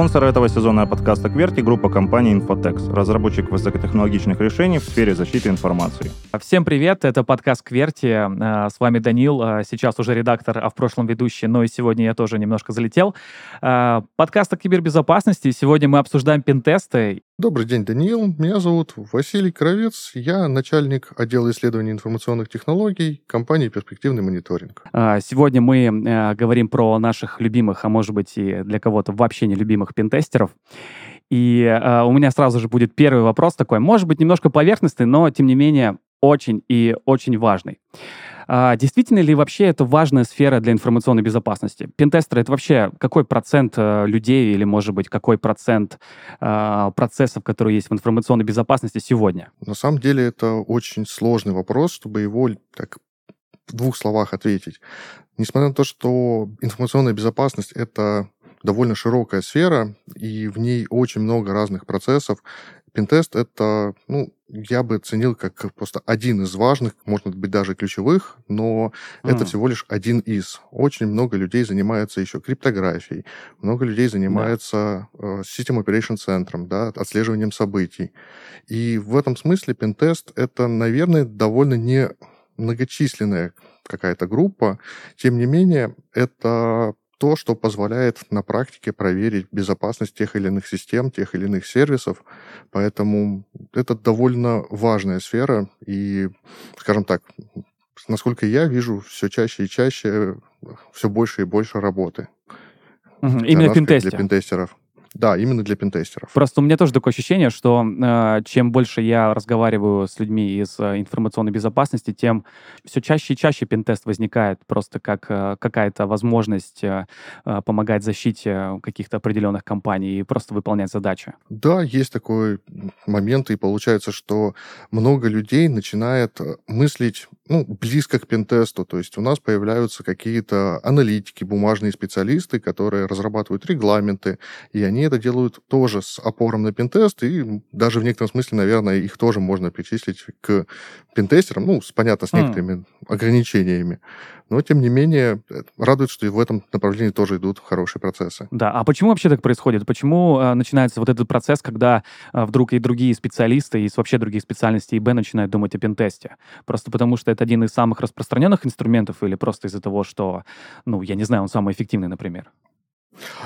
Спонсор этого сезона подкаста «Кверти» — группа компании Infotex, разработчик высокотехнологичных решений в сфере защиты информации. Всем привет, это подкаст «Кверти». Э, с вами Данил, э, сейчас уже редактор, а в прошлом ведущий, но и сегодня я тоже немножко залетел. Э, подкаст о кибербезопасности. Сегодня мы обсуждаем пентесты. Добрый день, Даниил. Меня зовут Василий Кровец. Я начальник отдела исследований информационных технологий компании «Перспективный мониторинг». Сегодня мы говорим про наших любимых, а может быть и для кого-то вообще не любимых пентестеров. И э, у меня сразу же будет первый вопрос такой, может быть, немножко поверхностный, но, тем не менее, очень и очень важный. А, действительно ли вообще это важная сфера для информационной безопасности? Пентестеры — это вообще какой процент э, людей или, может быть, какой процент э, процессов, которые есть в информационной безопасности сегодня? На самом деле это очень сложный вопрос, чтобы его так в двух словах ответить. Несмотря на то, что информационная безопасность — это довольно широкая сфера, и в ней очень много разных процессов. Пентест — это, ну, я бы оценил как просто один из важных, может быть, даже ключевых, но mm. это всего лишь один из. Очень много людей занимается еще криптографией, много людей занимается yeah. э, System Operation центром, да, отслеживанием событий. И в этом смысле пентест — это, наверное, довольно не многочисленная какая-то группа. Тем не менее, это то, что позволяет на практике проверить безопасность тех или иных систем, тех или иных сервисов. Поэтому это довольно важная сфера. И, скажем так, насколько я вижу, все чаще и чаще все больше и больше работы. Угу. Именно в пентесте. Для пентестеров. Да, именно для пентестеров. Просто у меня тоже такое ощущение, что э, чем больше я разговариваю с людьми из э, информационной безопасности, тем все чаще и чаще пентест возникает просто как э, какая-то возможность э, э помогать защите каких-то определенных компаний и просто выполнять задачи. Да, есть такой момент, и получается, что много людей начинает э, мыслить ну, близко к пентесту. То есть у нас появляются какие-то аналитики, бумажные специалисты, которые разрабатывают регламенты, и они это делают тоже с опором на пентест, и даже в некотором смысле, наверное, их тоже можно причислить к пентестерам, ну, с, понятно, с некоторыми mm. ограничениями. Но, тем не менее, э, радует, что и в этом направлении тоже идут хорошие процессы. Да, а почему вообще так происходит? Почему э, начинается вот этот процесс, когда э, вдруг и другие специалисты, и вообще других специальностей ИБ начинают думать о пентесте? Просто потому, что это один из самых распространенных инструментов или просто из-за того, что, ну, я не знаю, он самый эффективный, например?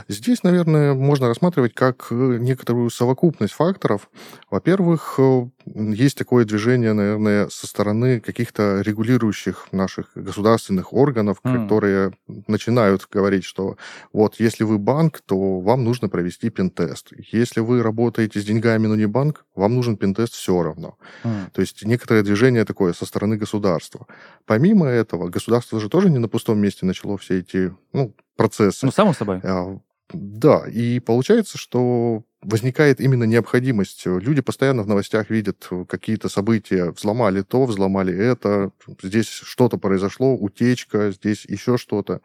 Здесь, наверное, можно рассматривать как э, некоторую совокупность факторов. Во-первых, э, есть такое движение, наверное, со стороны каких-то регулирующих наших государственных органов, mm. которые начинают говорить, что вот если вы банк, то вам нужно провести пентест. Если вы работаете с деньгами, но не банк, вам нужен пентест все равно. Mm. То есть некоторое движение такое со стороны государства. Помимо этого, государство же тоже не на пустом месте начало все эти ну, процессы. Ну, само собой. А, да, и получается, что возникает именно необходимость. Люди постоянно в новостях видят какие-то события. Взломали то, взломали это, здесь что-то произошло, утечка, здесь еще что-то.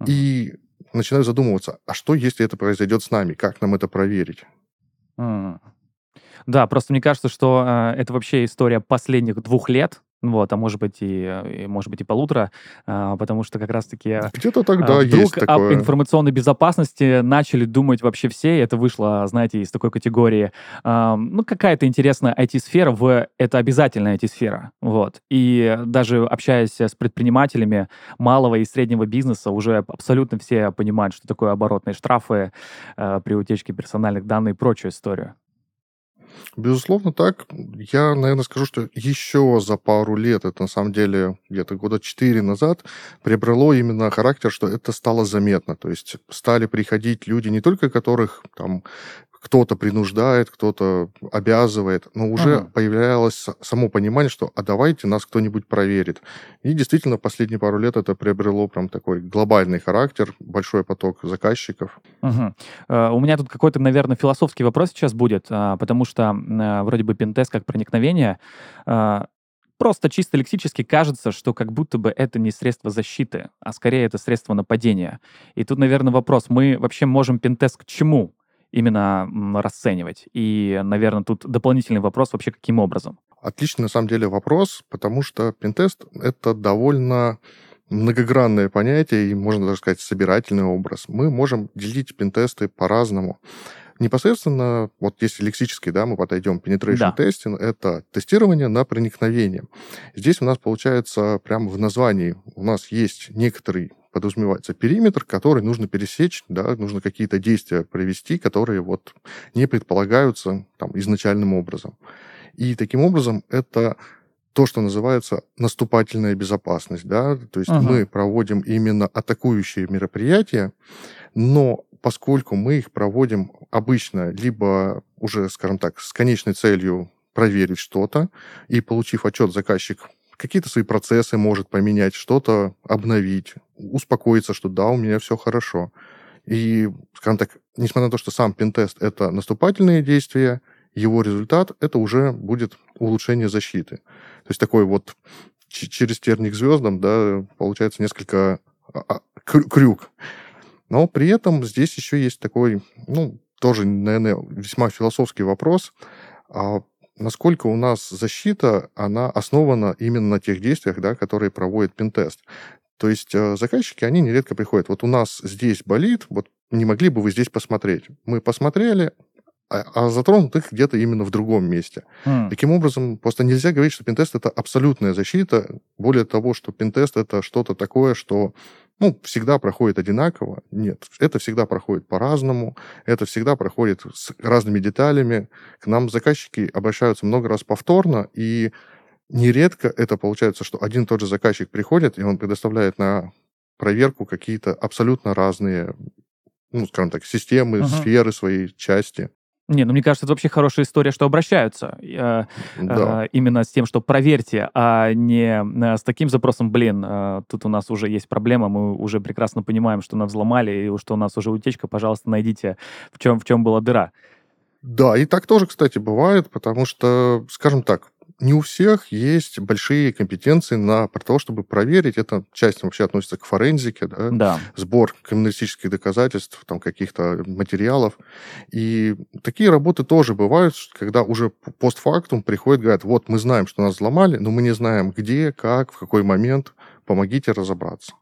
Uh-huh. И начинают задумываться, а что, если это произойдет с нами? Как нам это проверить? Uh-huh. Да, просто мне кажется, что э, это вообще история последних двух лет, вот, а может быть и, и может быть и полутора, а, потому что как раз-таки где-то тогда а, вдруг есть такое. об информационной безопасности начали думать вообще все, и это вышло, знаете, из такой категории, а, ну какая-то интересная IT-сфера, в это обязательная IT-сфера, вот. И даже общаясь с предпринимателями малого и среднего бизнеса, уже абсолютно все понимают, что такое оборотные штрафы а, при утечке персональных данных и прочую историю. Безусловно, так. Я, наверное, скажу, что еще за пару лет, это на самом деле где-то года четыре назад, приобрело именно характер, что это стало заметно. То есть стали приходить люди, не только которых там кто-то принуждает, кто-то обязывает, но уже ага. появлялось само понимание, что а давайте нас кто-нибудь проверит. И действительно, в последние пару лет это приобрело прям такой глобальный характер, большой поток заказчиков. Угу. У меня тут какой-то, наверное, философский вопрос сейчас будет, а, потому что а, вроде бы пентест как проникновение, просто чисто лексически кажется, что как будто бы это не средство защиты, а скорее это средство нападения. И тут, наверное, вопрос, мы вообще можем пентест к чему именно расценивать? И, наверное, тут дополнительный вопрос вообще каким образом? Отличный, на самом деле, вопрос, потому что пентест — это довольно многогранное понятие, и можно даже сказать собирательный образ. Мы можем делить пентесты по-разному. Непосредственно, вот если лексически, да, мы подойдем, penetration Да. testing, это тестирование на проникновение. Здесь у нас получается прямо в названии у нас есть некоторый подразумевается периметр, который нужно пересечь, да, нужно какие-то действия провести, которые вот не предполагаются там изначальным образом. И таким образом это то, что называется наступательная безопасность, да, то есть Ага. мы проводим именно атакующие мероприятия, но поскольку мы их проводим обычно либо уже, скажем так, с конечной целью проверить что-то, и получив отчет, заказчик какие-то свои процессы может поменять, что-то обновить, успокоиться, что да, у меня все хорошо. И, скажем так, несмотря на то, что сам пентест — это наступательные действия, его результат — это уже будет улучшение защиты. То есть такой вот через терник звездам, да, получается несколько а, а, крю- крюк. Но при этом здесь еще есть такой, ну, тоже, наверное, весьма философский вопрос. А насколько у нас защита, она основана именно на тех действиях, да, которые проводит пентест. То есть э, заказчики, они нередко приходят, вот у нас здесь болит, вот не могли бы вы здесь посмотреть? Мы посмотрели, а, а затронут их где-то именно в другом месте. М. Таким образом, просто нельзя говорить, что пентест это абсолютная защита. Более того, что пентест это что-то такое, что ну, всегда проходит одинаково. Нет, это всегда проходит по-разному, это всегда проходит с разными деталями. К нам заказчики обращаются много раз повторно, и нередко это получается, что один и тот же заказчик приходит, и он предоставляет на проверку какие-то абсолютно разные, ну, скажем так, системы, Мгм. сферы своей части. Не, ну мне кажется, это вообще хорошая история, что обращаются. э, Да. э, именно с тем, что проверьте, а не э, с таким запросом, блин, э, тут у нас уже есть проблема, мы уже прекрасно понимаем, что нас взломали, и что у нас уже утечка, пожалуйста, найдите, в чем, в чем была дыра. Да, и так тоже, кстати, бывает, потому что, скажем так, не у всех есть большие компетенции на про то, чтобы проверить. Это часть вообще относится к форензике, да, Да. сбор криминалистических доказательств, там, каких-то материалов. И такие работы тоже бывают, когда уже постфактум приходят, говорят, вот мы знаем, что нас взломали, но мы не знаем, где, как, в какой момент, помогите разобраться.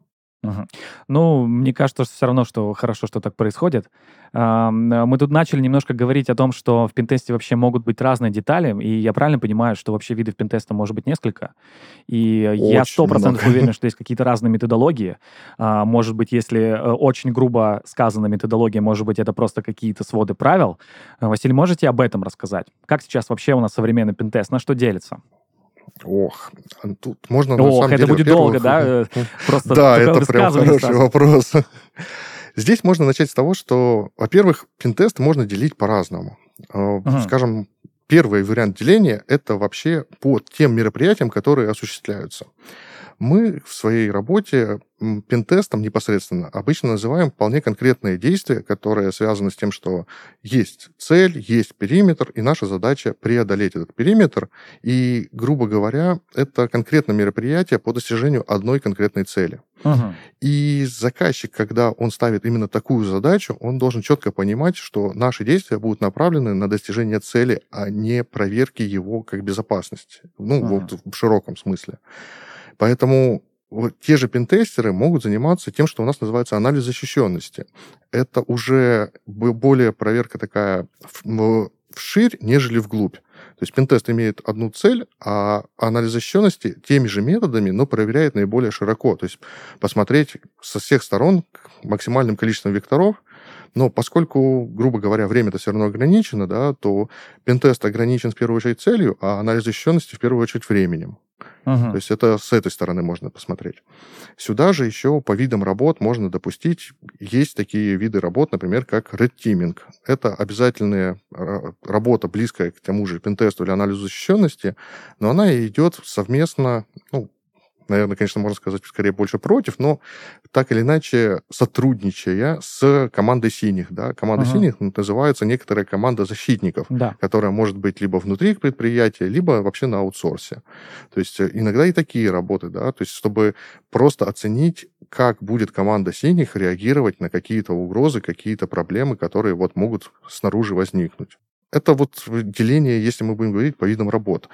Мгм. Ну, мне кажется, что все равно, что хорошо, что так происходит. Э, Мы тут начали немножко говорить о том, что в пентесте вообще могут быть разные детали, и я правильно понимаю, что вообще видов пентеста может быть несколько. И я Очень сто процентов уверен, что есть какие-то разные методологии. А, Может быть, если э, очень грубо сказана методология, может быть, это просто какие-то своды правил. Э, Василий, можете об этом рассказать? Как сейчас вообще у нас современный пентест? На что делится? Ох, а тут можно на Ох, самом это деле, будет долго, да? Э, Просто Да, это прям хороший вопрос. Здесь можно начать с того, что, во-первых, пентест можно делить по-разному. Э, Мгм. Скажем, первый вариант деления — это вообще по тем мероприятиям, которые осуществляются. Мы в своей работе пентестом непосредственно обычно называем вполне конкретные действия, которые связаны с тем, что есть цель, есть периметр, и наша задача преодолеть этот периметр. И, грубо говоря, это конкретное мероприятие по достижению одной конкретной цели. Мгм. И заказчик, когда он ставит именно такую задачу, он должен четко понимать, что наши действия будут направлены на достижение цели, а не проверки его как безопасности. Ну, Мгм. вот в широком смысле. Поэтому вот те же пентестеры могут заниматься тем, что у нас называется анализ защищенности. Это уже более проверка такая вширь, нежели вглубь. То есть пентест имеет одну цель, а анализ защищенности теми же методами, но проверяет наиболее широко. То есть посмотреть со всех сторон максимальным количеством векторов. Но поскольку, грубо говоря, время-то все равно ограничено, да, то пентест ограничен в первую очередь целью, а анализ защищенности в первую очередь временем. Мгм. То есть это с этой стороны можно посмотреть. Сюда же еще по видам работ можно допустить, есть такие виды работ, например, как red teaming. Это обязательная ра- работа, близкая к тому же пентесту или анализу защищенности, но она идет совместно, ну, наверное, конечно, можно сказать, скорее больше против, но так или иначе сотрудничая с командой синих. Да? Команда Ага. синих называется некоторая команда защитников Да. которая может быть либо внутри предприятия, либо вообще на аутсорсе. То есть э, иногда и такие работы, да, то есть чтобы просто оценить, как будет команда синих реагировать на какие-то угрозы, какие-то проблемы, которые вот могут снаружи возникнуть. Это вот деление, если мы будем говорить по видам работ.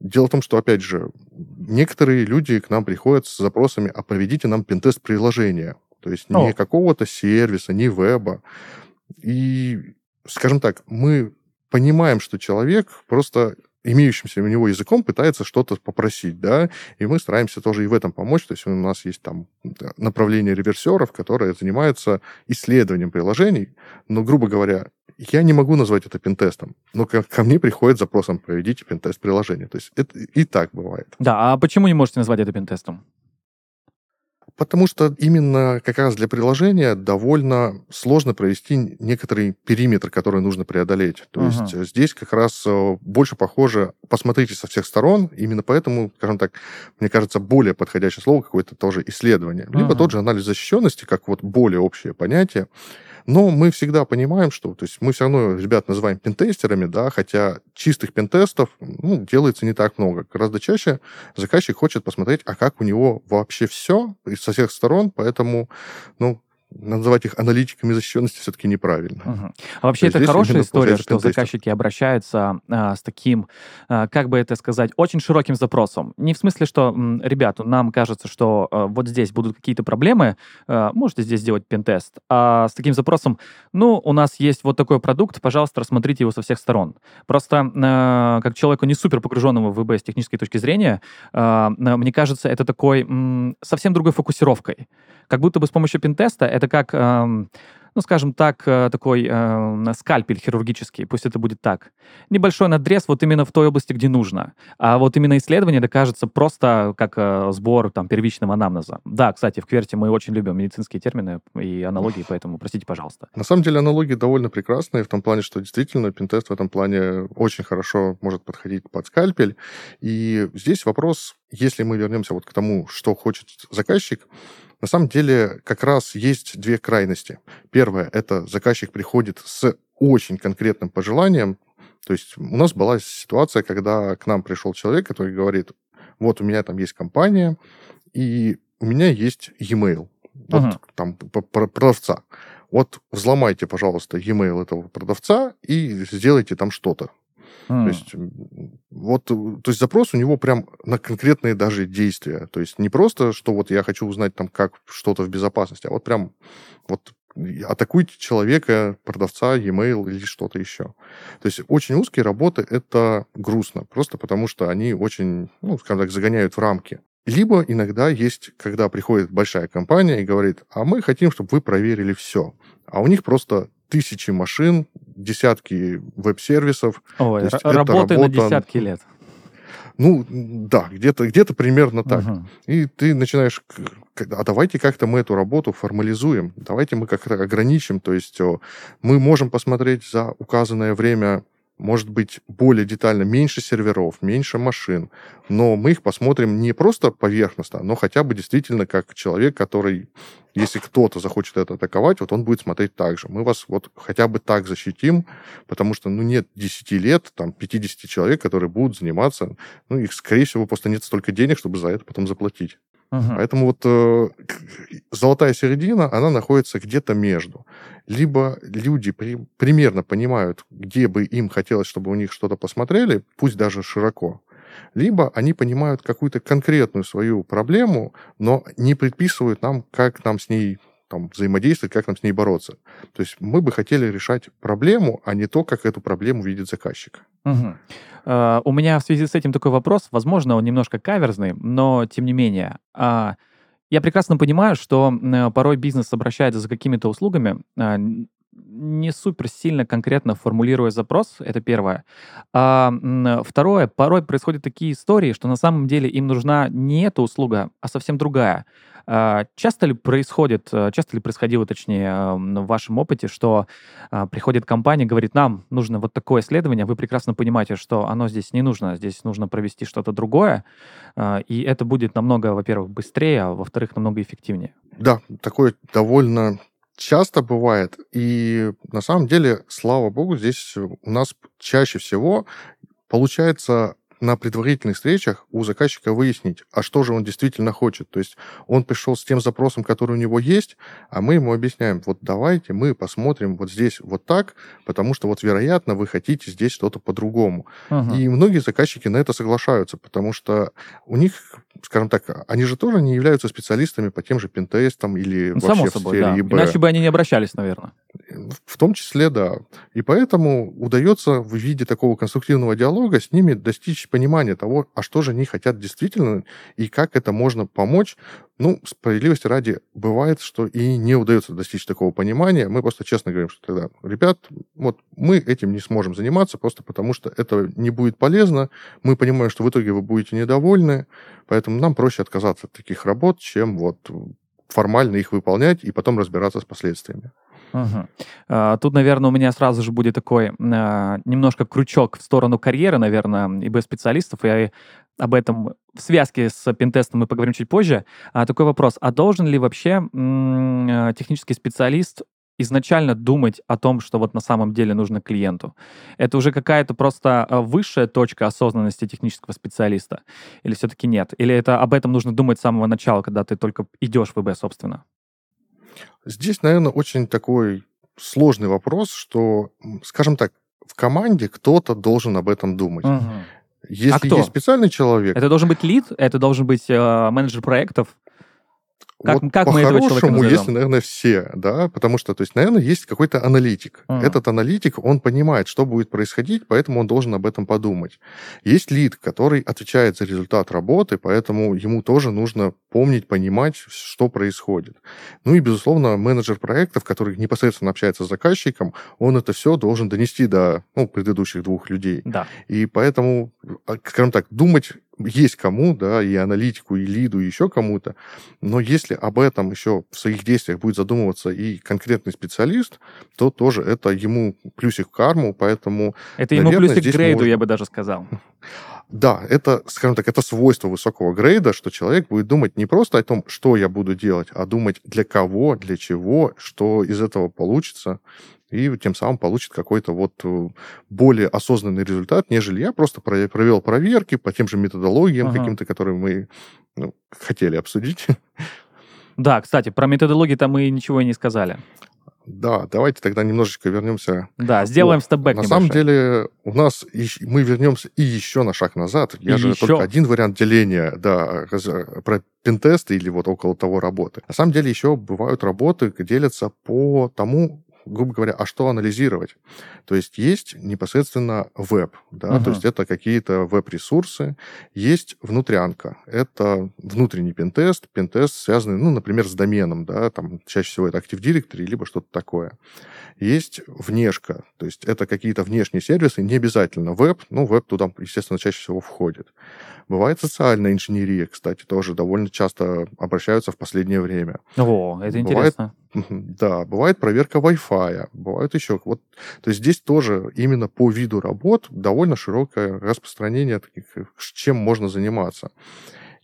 Дело в том, что, опять же, некоторые люди к нам приходят с запросами, а проведите нам пентест приложения. То есть не какого-то сервиса, не веба. И, скажем так, мы понимаем, что человек просто имеющимся у него языком пытается что-то попросить, да, и мы стараемся тоже и в этом помочь, то есть у нас есть там направление реверсеров, которые занимаются исследованием приложений, но, грубо говоря, я не могу назвать это пентестом, но ко, ко мне приходит запросом проведите пентест приложения, то есть это и так бывает. Да, а почему не можете назвать это пентестом? Потому что именно как раз для приложения довольно сложно провести некоторый периметр, который нужно преодолеть. То uh-huh. есть э, здесь как раз э, больше похоже, посмотрите со всех сторон, именно поэтому, скажем так, мне кажется, более подходящее слово какое-то тоже исследование. Либо uh-huh. тот же анализ защищенности, как вот более общее понятие. Но мы всегда понимаем, что то есть мы все равно ребят называем пентестерами, да, хотя чистых пентестов ну, делается не так много. Гораздо чаще заказчик хочет посмотреть, а как у него вообще все со всех сторон, поэтому ну, называть их аналитиками защищенности все-таки неправильно. Угу. А вообще это хорошая история, что заказчики обращаются а, с таким, а, как бы это сказать, очень широким запросом. Не в смысле, что, ребят, нам кажется, что а, вот здесь будут какие-то проблемы, а, можете здесь сделать пентест, а с таким запросом, ну, у нас есть вот такой продукт, пожалуйста, рассмотрите его со всех сторон. Просто а, как человеку не супер погруженному в ВБ с технической точки зрения, а, мне кажется, это такой м, совсем другой фокусировкой. Как будто бы с помощью пентеста это как, эм, ну, скажем так, э, такой э, скальпель хирургический, пусть это будет так. Небольшой надрез вот именно в той области, где нужно. А вот именно исследование, это кажется просто как э, сбор там первичного анамнеза. Да, кстати, в Кверте мы очень любим медицинские термины и аналогии, поэтому простите, пожалуйста. На самом деле аналогии довольно прекрасные в том плане, что действительно пентест в этом плане очень хорошо может подходить под скальпель. И здесь вопрос, если мы вернемся вот к тому, что хочет заказчик, на самом деле как раз есть две крайности. Первое — это заказчик приходит с очень конкретным пожеланием. То есть у нас была ситуация, когда к нам пришел человек, который говорит, вот у меня там есть компания, и у меня есть e-mail, вот uh-huh. там продавца. Вот взломайте, пожалуйста, e-mail этого продавца и сделайте там что-то. Mm. То есть вот, то есть запрос у него прям на конкретные даже действия. То есть не просто, что вот я хочу узнать там, как что-то в безопасности, а вот прям вот атакуйте человека, продавца, e-mail или что-то еще. То есть очень узкие работы — это грустно, просто потому что они очень, ну, скажем так, загоняют в рамки. Либо иногда есть, когда приходит большая компания и говорит, а мы хотим, чтобы вы проверили все. А у них просто тысячи машин, десятки веб-сервисов. Ой, работы работа... на десятки лет. Ну, да, где-то где примерно так. Угу. И ты начинаешь, а давайте как-то мы эту работу формализуем, давайте мы как-то ограничим, то есть мы можем посмотреть за указанное время может быть более детально, меньше серверов, меньше машин, но мы их посмотрим не просто поверхностно, но хотя бы действительно как человек, который, если кто-то захочет это атаковать, вот он будет смотреть так же. Мы вас вот хотя бы так защитим, потому что, ну, нет 10 лет, там, 50 человек, которые будут заниматься, ну, их, скорее всего, просто нет столько денег, чтобы за это потом заплатить. Угу. Поэтому вот э, золотая середина, она находится где-то между. Либо люди при, примерно понимают, где бы им хотелось, чтобы у них что-то посмотрели, пусть даже широко. Либо они понимают какую-то конкретную свою проблему, но не предписывают нам, как нам с ней там, взаимодействовать, как нам с ней бороться. То есть мы бы хотели решать проблему, а не то, как эту проблему видит заказчик. Угу. У меня в связи с этим такой вопрос, возможно, он немножко каверзный, но тем не менее. Uh, я прекрасно понимаю, что uh, порой бизнес обращается за какими-то услугами, не супер сильно конкретно формулируя запрос, это первое. А второе, порой происходят такие истории, что на самом деле им нужна не эта услуга, а совсем другая. А, часто ли происходит, э, часто ли происходило, точнее, в вашем опыте, что а, приходит компания, говорит, нам нужно вот такое исследование, вы прекрасно понимаете, что оно здесь не нужно, здесь нужно провести что-то другое, а, и это будет намного, во-первых, быстрее, а во-вторых, намного эффективнее. Да, такое довольно часто бывает. И на самом деле, слава богу, здесь у нас чаще всего получается на предварительных встречах у заказчика выяснить, а что же он действительно хочет. То есть он пришел с тем запросом, который у него есть, а мы ему объясняем, вот давайте мы посмотрим вот здесь вот так, потому что вот вероятно вы хотите здесь что-то по-другому. Угу. И многие заказчики на это соглашаются, потому что у них, скажем так, они же тоже не являются специалистами по тем же пентестам или ну, вообще само собой, в сфере да. Иначе бы они не обращались, наверное. В том числе, да. И поэтому удается в виде такого конструктивного диалога с ними достичь понимания того, а что же они хотят действительно и как это можно помочь. Ну, справедливости ради, бывает, что и не удается достичь такого понимания. Мы просто честно говорим, что тогда, ребят, вот мы этим не сможем заниматься просто потому, что это не будет полезно. Мы понимаем, что в итоге вы будете недовольны, поэтому нам проще отказаться от таких работ, чем вот формально их выполнять и потом разбираться с последствиями. Угу. Тут, наверное, у меня сразу же будет такой а, немножко крючок в сторону карьеры, наверное, ИБ-специалистов. Я об этом в связке с пентестом мы поговорим чуть позже. А, такой вопрос. А должен ли вообще технический специалист изначально думать о том, что вот на самом деле нужно клиенту? Это уже какая-то просто высшая точка осознанности технического специалиста? Или все-таки нет? Или это об этом нужно думать с самого начала, когда ты только идешь в ИБ, собственно? Здесь, наверное, очень такой сложный вопрос, что, скажем так, в команде кто-то должен об этом думать. Угу. Если а кто? есть специальный человек... Это должен быть лид? Это должен быть э, менеджер проектов? Как, вот как мы этого человека назовем? если, наверное, все, да, потому что, то есть, наверное, есть какой-то аналитик. Uh-huh. Этот аналитик, он понимает, что будет происходить, поэтому он должен об этом подумать. Есть лид, который отвечает за результат работы, поэтому ему тоже нужно помнить, понимать, что происходит. Ну и, безусловно, менеджер проектов, который непосредственно общается с заказчиком, он это все должен донести до ну, предыдущих двух людей. Да. И поэтому, а, скажем так, думать есть кому, да, и аналитику, и лиду, и еще кому-то, но если об этом еще в своих действиях будет задумываться и конкретный специалист, то тоже это ему плюсик в карму, поэтому... Это ему наверное, плюсик к грейду, можно... я бы даже сказал. Да, это, скажем так, это свойство высокого грейда, что человек будет думать не просто о том, что я буду делать, а думать для кого, для чего, что из этого получится и тем самым получит какой-то вот э, более осознанный результат, нежели я просто провел проверки по тем же методологиям ага. каким-то, которые мы ну, хотели обсудить. Да, кстати, про методологии-то мы ничего и не сказали. Да, давайте тогда немножечко вернемся. Да, сделаем степбэк На небольшой. самом деле у нас мы вернемся и еще на шаг назад. Я и же еще? только один вариант деления, да, про пентесты или вот около того работы. На самом деле еще бывают работы, делятся по тому, грубо говоря, а что анализировать? То есть есть непосредственно веб, да, uh-huh. то есть это какие-то веб-ресурсы, есть внутрянка, это внутренний пентест, пентест связанный, ну, например, с доменом, да, там чаще всего это Active Directory, либо что-то такое. Есть внешка, то есть это какие-то внешние сервисы, не обязательно веб, ну, веб туда, естественно, чаще всего входит. Бывает социальная инженерия, кстати, тоже довольно часто обращаются в последнее время. О, это Бывает, интересно. Да, бывает проверка Wi-Fi, бывает еще. Вот, то есть здесь тоже именно по виду работ довольно широкое распространение, таких, чем можно заниматься.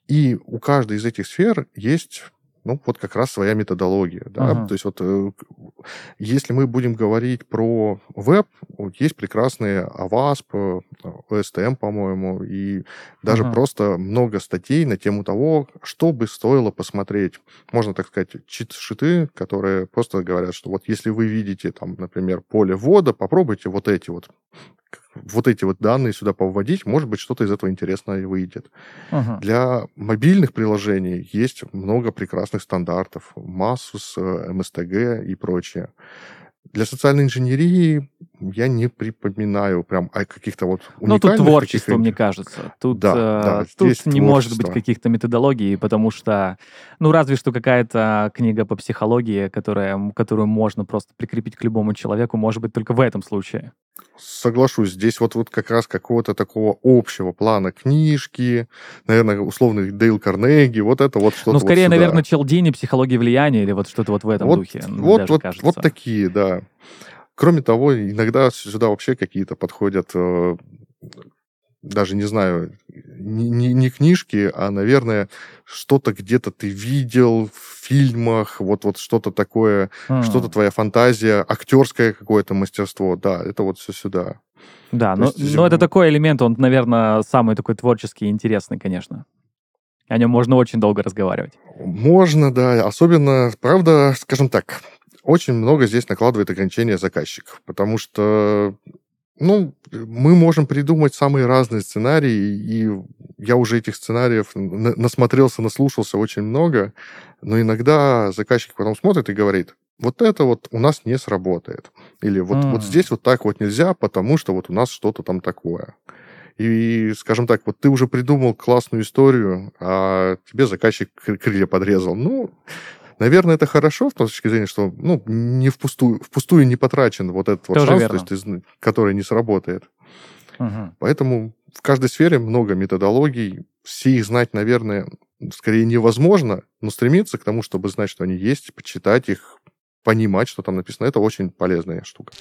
И у каждой из этих сфер есть ну, вот как раз своя методология. Да? Ага. То есть вот э, если мы будем говорить про веб, вот есть прекрасные AWASP, OSTM, по-моему, и даже ага. просто много статей на тему того, что бы стоило посмотреть. Можно, так сказать, чит-шиты, которые просто говорят, что вот если вы видите, там, например, поле ввода, попробуйте вот эти вот вот эти вот данные сюда повводить, может быть, что-то из этого интересное и выйдет. Uh-huh. Для мобильных приложений есть много прекрасных стандартов. Масус, MSTG и прочее. Для социальной инженерии я не припоминаю прям о каких-то вот Ну, тут творчество, мне кажется. Тут, да, э, да, тут не может быть каких-то методологий, потому что, ну, разве что какая-то книга по психологии, которая, которую можно просто прикрепить к любому человеку, может быть, только в этом случае. Соглашусь, здесь вот, вот как раз какого-то такого общего плана книжки, наверное, условный Дейл Карнеги, вот это вот что-то. Ну, скорее, вот наверное, Челдини, психология влияния или вот что-то вот в этом вот, духе. Вот, вот, вот такие, да. Кроме того, иногда сюда вообще какие-то подходят э, даже не знаю, не, не, не книжки, а, наверное, что-то где-то ты видел в фильмах, вот, вот что-то такое, mm. что-то твоя фантазия, актерское какое-то мастерство, да, это вот все сюда. Да, но, есть, но это такой элемент, он, наверное, самый такой творческий и интересный, конечно. О нем можно очень долго разговаривать. Можно, да. Особенно, правда, скажем так, очень много здесь накладывает ограничения заказчик, потому что ну, мы можем придумать самые разные сценарии, и я уже этих сценариев насмотрелся, наслушался очень много, но иногда заказчик потом смотрит и говорит, вот это вот у нас не сработает. Или вот, mm. вот здесь вот так вот нельзя, потому что вот у нас что-то там такое. И, скажем так, вот ты уже придумал классную историю, а тебе заказчик крылья подрезал. Ну, наверное, это хорошо с точки зрения, что ну, не впустую, впустую не потрачен вот этот вот шанс, то есть, который не сработает. Угу. Поэтому в каждой сфере много методологий. Все их знать, наверное, скорее невозможно, но стремиться к тому, чтобы знать, что они есть, почитать их, понимать, что там написано, это очень полезная штука.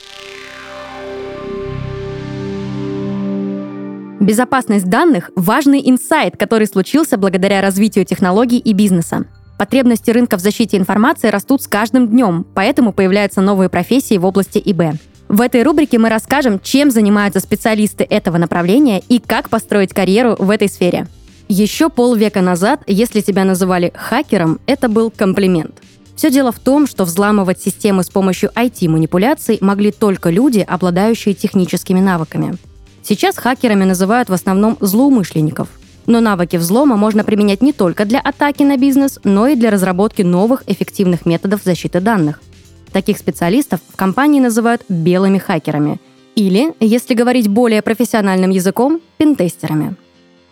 Безопасность данных – важный инсайт, который случился благодаря развитию технологий и бизнеса. Потребности рынка в защите информации растут с каждым днем, поэтому появляются новые профессии в области ИБ. В этой рубрике мы расскажем, чем занимаются специалисты этого направления и как построить карьеру в этой сфере. Еще полвека назад, если тебя называли хакером, это был комплимент. Все дело в том, что взламывать системы с помощью IT-манипуляций могли только люди, обладающие техническими навыками – Сейчас хакерами называют в основном злоумышленников. Но навыки взлома можно применять не только для атаки на бизнес, но и для разработки новых эффективных методов защиты данных. Таких специалистов в компании называют белыми хакерами. Или, если говорить более профессиональным языком, пентестерами.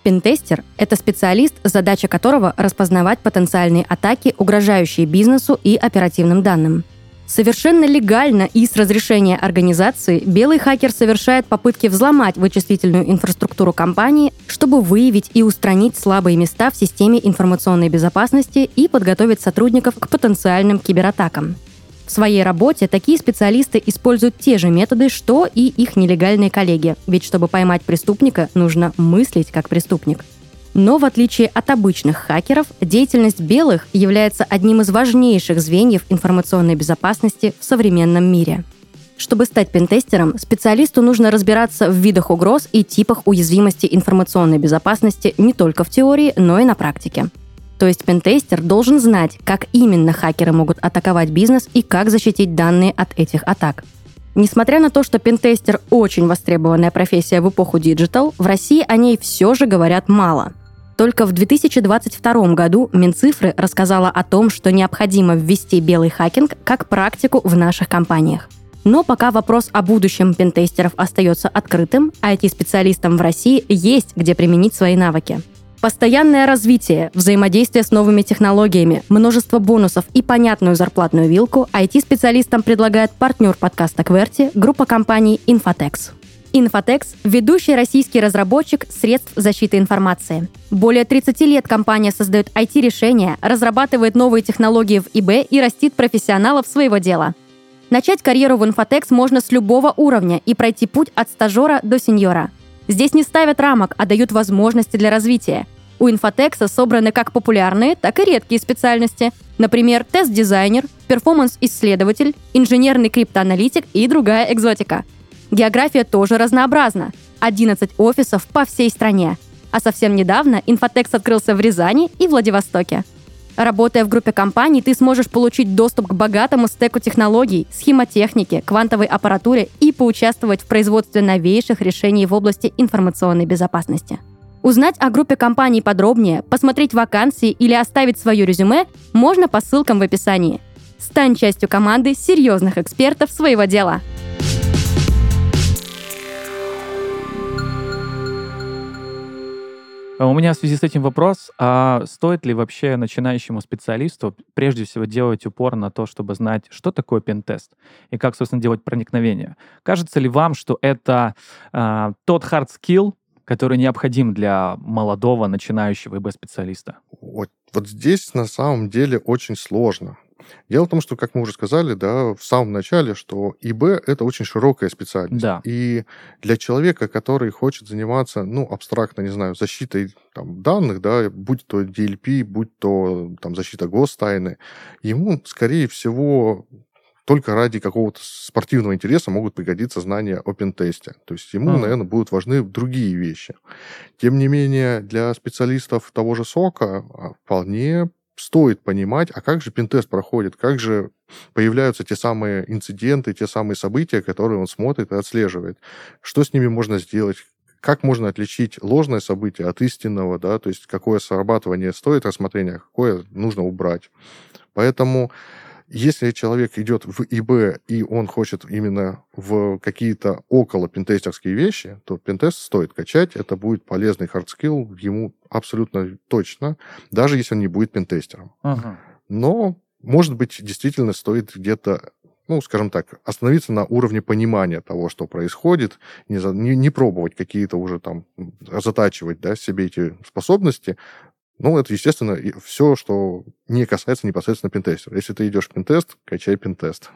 Пентестер – это специалист, задача которого – распознавать потенциальные атаки, угрожающие бизнесу и оперативным данным – Совершенно легально и с разрешения организации белый хакер совершает попытки взломать вычислительную инфраструктуру компании, чтобы выявить и устранить слабые места в системе информационной безопасности и подготовить сотрудников к потенциальным кибератакам. В своей работе такие специалисты используют те же методы, что и их нелегальные коллеги, ведь чтобы поймать преступника, нужно мыслить как преступник – но в отличие от обычных хакеров, деятельность белых является одним из важнейших звеньев информационной безопасности в современном мире. Чтобы стать пентестером, специалисту нужно разбираться в видах угроз и типах уязвимости информационной безопасности не только в теории, но и на практике. То есть пентестер должен знать, как именно хакеры могут атаковать бизнес и как защитить данные от этих атак. Несмотря на то, что пентестер очень востребованная профессия в эпоху digital, в России о ней все же говорят мало. Только в 2022 году Минцифры рассказала о том, что необходимо ввести белый хакинг как практику в наших компаниях. Но пока вопрос о будущем пентестеров остается открытым, IT-специалистам в России есть где применить свои навыки. Постоянное развитие, взаимодействие с новыми технологиями, множество бонусов и понятную зарплатную вилку IT-специалистам предлагает партнер подкаста Кверти, группа компаний Infotex. Infotex – ведущий российский разработчик средств защиты информации. Более 30 лет компания создает IT-решения, разрабатывает новые технологии в ИБ и растит профессионалов своего дела. Начать карьеру в Infotex можно с любого уровня и пройти путь от стажера до сеньора. Здесь не ставят рамок, а дают возможности для развития. У Infotex собраны как популярные, так и редкие специальности. Например, тест-дизайнер, перформанс-исследователь, инженерный криптоаналитик и другая экзотика – География тоже разнообразна. 11 офисов по всей стране. А совсем недавно Инфотекс открылся в Рязани и Владивостоке. Работая в группе компаний, ты сможешь получить доступ к богатому стеку технологий, схемотехнике, квантовой аппаратуре и поучаствовать в производстве новейших решений в области информационной безопасности. Узнать о группе компаний подробнее, посмотреть вакансии или оставить свое резюме можно по ссылкам в описании. Стань частью команды серьезных экспертов своего дела. У меня в связи с этим вопрос, а стоит ли вообще начинающему специалисту прежде всего делать упор на то, чтобы знать, что такое пентест и как, собственно, делать проникновение? Кажется ли вам, что это а, тот hard skill, который необходим для молодого начинающего ИБ-специалиста? Вот, вот здесь на самом деле очень сложно, Дело в том, что, как мы уже сказали, да, в самом начале, что ИБ — это очень широкая специальность. Да. И для человека, который хочет заниматься, ну, абстрактно, не знаю, защитой там, данных, да, будь то DLP, будь то там, защита гостайны, ему, скорее всего, только ради какого-то спортивного интереса могут пригодиться знания о пентесте. То есть ему, mm. наверное, будут важны другие вещи. Тем не менее, для специалистов того же СОКа а, вполне стоит понимать, а как же пентест проходит, как же появляются те самые инциденты, те самые события, которые он смотрит и отслеживает. Что с ними можно сделать, как можно отличить ложное событие от истинного, да, то есть какое срабатывание стоит рассмотрения, а какое нужно убрать. Поэтому если человек идет в ИБ, и он хочет именно в какие-то около пентестерские вещи, то пентест стоит качать, это будет полезный hard skill ему абсолютно точно, даже если он не будет пентестером. Ага. Но, может быть, действительно стоит где-то ну, скажем так, остановиться на уровне понимания того, что происходит, не, за, не, не пробовать какие-то уже там затачивать да, себе эти способности, ну, это, естественно, все, что не касается непосредственно пентестера. Если ты идешь в пентест, качай пентест.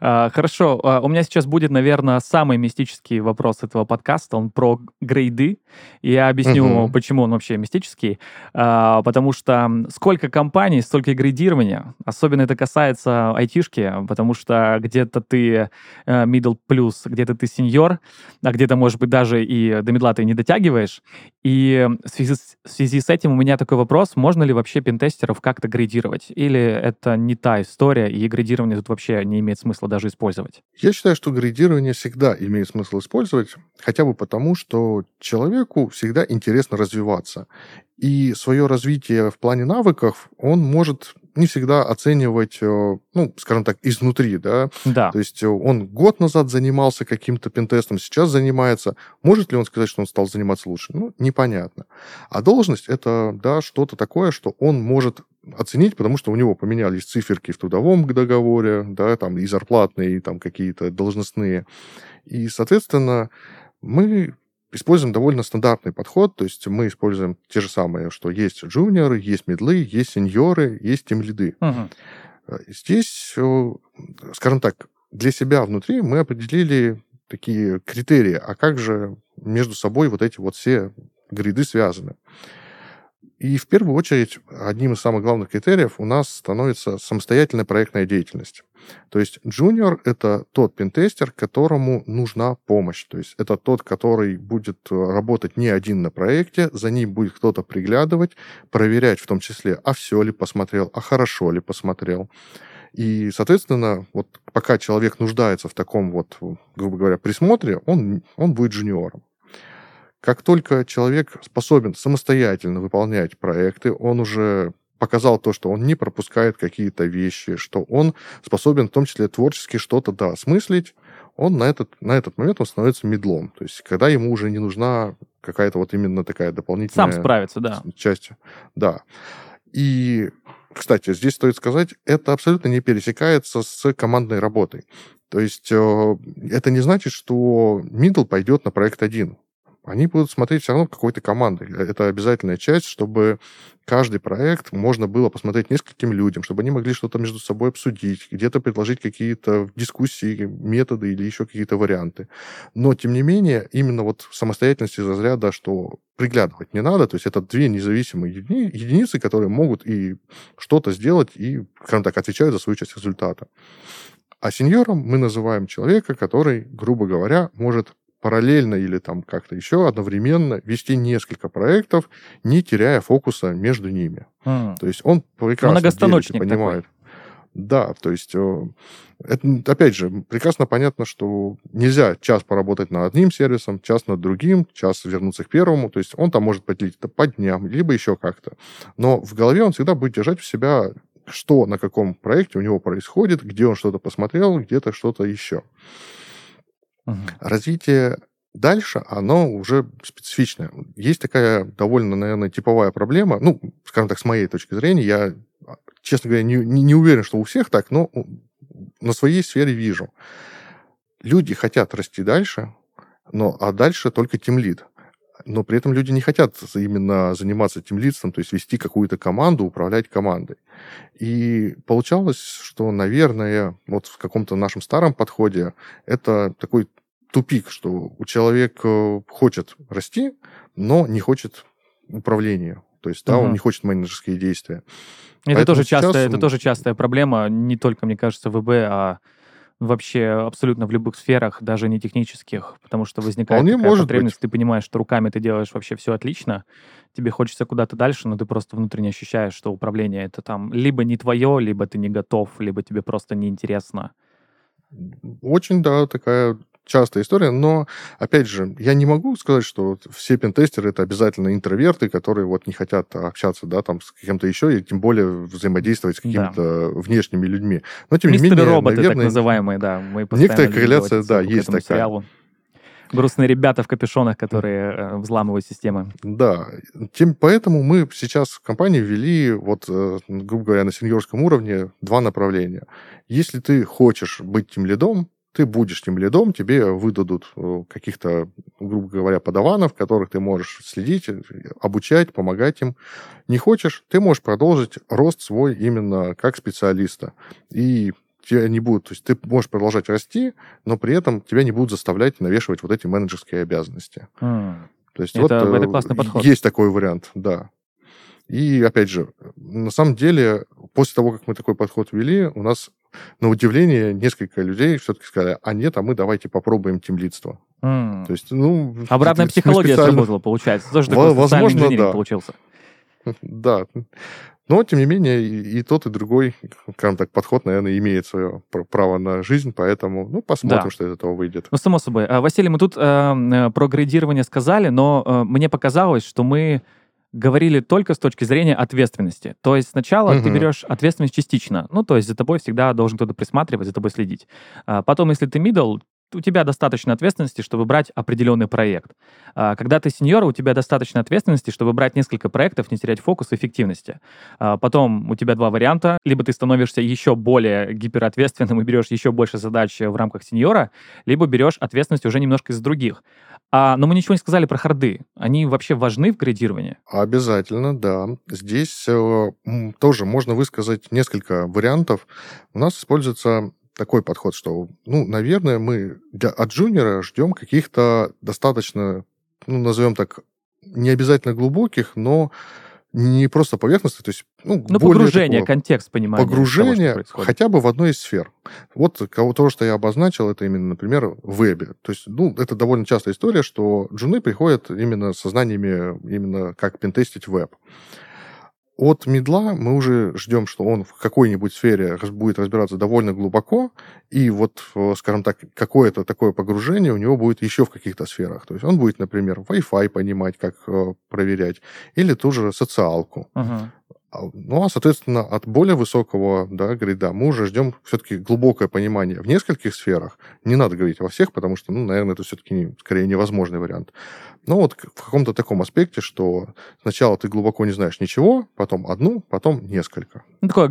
А, хорошо. А, у меня сейчас будет, наверное, самый мистический вопрос этого подкаста. Он про грейды. Я объясню, почему он вообще мистический. А, потому что сколько компаний, столько грейдирования. Особенно это касается айтишки, потому что где-то ты э, middle plus, где-то ты сеньор, а где-то, может быть, даже и до медла ты не дотягиваешь. И в связи, с, в связи с этим у меня такой вопрос, можно ли вообще пентестеров как-то грейдировать? Или это не та история, и грейдирование тут вообще не имеет смысла даже использовать? Я считаю, что градирование всегда имеет смысл использовать, хотя бы потому, что человеку всегда интересно развиваться. И свое развитие в плане навыков он может не всегда оценивать, э, ну, скажем так, изнутри, да. Да. То есть э, он год назад занимался каким-то пентестом, сейчас занимается. Может ли он сказать, что он стал заниматься лучше? Ну, непонятно. А должность — это, да, что-то такое, что он может оценить, потому что у него поменялись циферки в трудовом договоре, да, там и зарплатные, и там какие-то должностные. И, соответственно, мы используем довольно стандартный подход, то есть мы используем те же самые, что есть джуниоры, есть медлы, есть сеньоры, есть тимлиды. Угу. Здесь, э, скажем так, для себя внутри мы определили такие критерии, а как же между собой вот эти вот все гриды связаны. И в первую очередь одним из самых главных критериев у нас становится самостоятельная проектная деятельность. То есть junior — это тот пентестер, которому нужна помощь. То есть это тот, который будет работать не один на проекте, за ним будет кто-то приглядывать, проверять в том числе, а все ли посмотрел, а хорошо ли посмотрел. И, соответственно, вот пока человек нуждается в таком вот, грубо говоря, присмотре, он, он будет джуниором. Как только человек способен самостоятельно выполнять проекты, он уже показал то, что он не пропускает какие-то вещи, что он способен в том числе творчески что-то да, осмыслить, он на этот, на этот момент он становится медлом. То есть, когда ему уже не нужна какая-то вот именно такая дополнительная... Сам справится, да. Часть. Да. И, кстати, здесь стоит сказать, это абсолютно не пересекается с командной работой. То есть, э, это не значит, что middle пойдет на проект один они будут смотреть все равно какой-то командой. Это обязательная часть, чтобы каждый проект можно было посмотреть нескольким людям, чтобы они могли что-то между собой обсудить, где-то предложить какие-то дискуссии, методы или еще какие-то варианты. Но, тем не менее, именно вот самостоятельность из разряда, что приглядывать не надо, то есть это две независимые едини- единицы, которые могут и что-то сделать, и, скажем так, отвечают за свою часть результата. А сеньором мы называем человека, который, грубо говоря, может параллельно или там как-то еще одновременно вести несколько проектов, не теряя фокуса между ними. Mm. То есть он прекрасно делит понимает. Такой. Да, то есть, э, это, опять же, прекрасно понятно, что нельзя час поработать над одним сервисом, час над другим, час вернуться к первому. То есть он там может поделить это по дням, либо еще как-то. Но в голове он всегда будет держать в себя, что на каком проекте у него происходит, где он что-то посмотрел, где-то что-то еще. Угу. Развитие дальше, оно уже специфичное. Есть такая довольно, наверное, типовая проблема, ну, скажем так, с моей точки зрения, я, честно говоря, не, не, уверен, что у всех так, но на своей сфере вижу. Люди хотят расти дальше, но а дальше только тимлид. но при этом люди не хотят именно заниматься этим лидством, то есть вести какую-то команду, управлять командой. И получалось, что, наверное, вот в каком-то нашем старом подходе это такой тупик, что у человека хочет расти, но не хочет управления. То есть, да, угу. он не хочет менеджерские действия. Это тоже, часто, это тоже частая проблема, не только, мне кажется, в ВБ, а вообще абсолютно в любых сферах, даже не технических, потому что возникает Вполне такая может потребность, быть. ты понимаешь, что руками ты делаешь вообще все отлично, тебе хочется куда-то дальше, но ты просто внутренне ощущаешь, что управление это там либо не твое, либо ты не готов, либо тебе просто неинтересно. Очень, да, такая частая история, но, опять же, я не могу сказать, что все пентестеры это обязательно интроверты, которые вот не хотят общаться, да, там, с кем-то еще, и тем более взаимодействовать с какими-то да. внешними людьми. Но, тем Мистеры не менее, роботы, наверное, так называемые, да. Мы некоторая корреляция, да, есть такая. Сериалу. Грустные ребята в капюшонах, которые э, взламывают системы. Да, тем, поэтому мы сейчас в компании ввели, вот, э, грубо говоря, на сеньорском уровне два направления. Если ты хочешь быть тем лидом, ты будешь тем лидом, тебе выдадут э, каких-то, грубо говоря, подаванов, которых ты можешь следить, э, обучать, помогать им. Не хочешь, ты можешь продолжить рост свой именно как специалиста. И тебя не будут, то есть ты можешь продолжать расти, но при этом тебя не будут заставлять навешивать вот эти менеджерские обязанности. Mm. То есть это, вот это классный подход. есть такой вариант, да. И опять же, на самом деле, после того, как мы такой подход ввели, у нас на удивление, несколько людей все-таки сказали, а нет, а мы давайте попробуем темлидство. Mm. То есть, ну... Обратная психология специально... сработала, получается. Тоже такой Возможно, да. получился. Да. Но, тем не менее, и, и тот, и другой, скажем так, подход, наверное, имеет свое право на жизнь, поэтому, ну, посмотрим, да. что из этого выйдет. Ну, само собой. А, Василий, мы тут э, э, про градирование сказали, но э, мне показалось, что мы говорили только с точки зрения ответственности. То есть сначала угу. ты берешь ответственность частично. Ну, то есть за тобой всегда должен кто-то присматривать, за тобой следить. А потом, если ты middle, у тебя достаточно ответственности, чтобы брать определенный проект. А когда ты сеньор, у тебя достаточно ответственности, чтобы брать несколько проектов, не терять фокус и эффективности. А потом у тебя два варианта. Либо ты становишься еще более гиперответственным и берешь еще больше задач в рамках сеньора, либо берешь ответственность уже немножко из других. А, но мы ничего не сказали про харды. Они вообще важны в градировании? Обязательно, да. Здесь э, тоже можно высказать несколько вариантов. У нас используется такой подход, что, ну, наверное, мы для, от джуниора ждем каких-то достаточно, ну, назовем так, не обязательно глубоких, но не просто поверхностно, то есть ну, ну погружение, такого, контекст понимания. Погружение того, хотя бы в одной из сфер. Вот то, что я обозначил, это именно, например, в вебе. То есть, ну, это довольно частая история, что джуны приходят именно со знаниями, именно как пентестить веб. От медла мы уже ждем, что он в какой-нибудь сфере будет разбираться довольно глубоко, и вот, э, скажем так, какое-то такое погружение у него будет еще в каких-то сферах. То есть он будет, например, Wi-Fi понимать, как э, проверять, или ту же социалку. Uh-huh. Ну, а, соответственно, от более высокого да, грида мы уже ждем все-таки глубокое понимание в нескольких сферах. Не надо говорить во всех, потому что, ну, наверное, это все-таки скорее невозможный вариант. Но вот в каком-то таком аспекте, что сначала ты глубоко не знаешь ничего, потом одну, потом несколько. Ну, такое,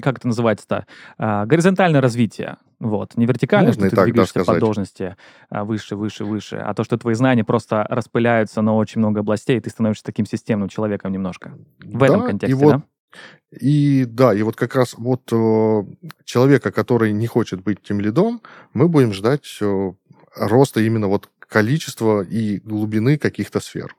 как это называется-то, а, горизонтальное развитие. Вот. Не вертикально, Можно что ты так, двигаешься да, по должности а, выше, выше, выше, а то, что твои знания просто распыляются на очень много областей, и ты становишься таким системным человеком немножко. В да, этом контексте, и вот, да? И да, и вот как раз вот э, человека, который не хочет быть тем лидом, мы будем ждать э, роста именно вот количества и глубины каких-то сфер.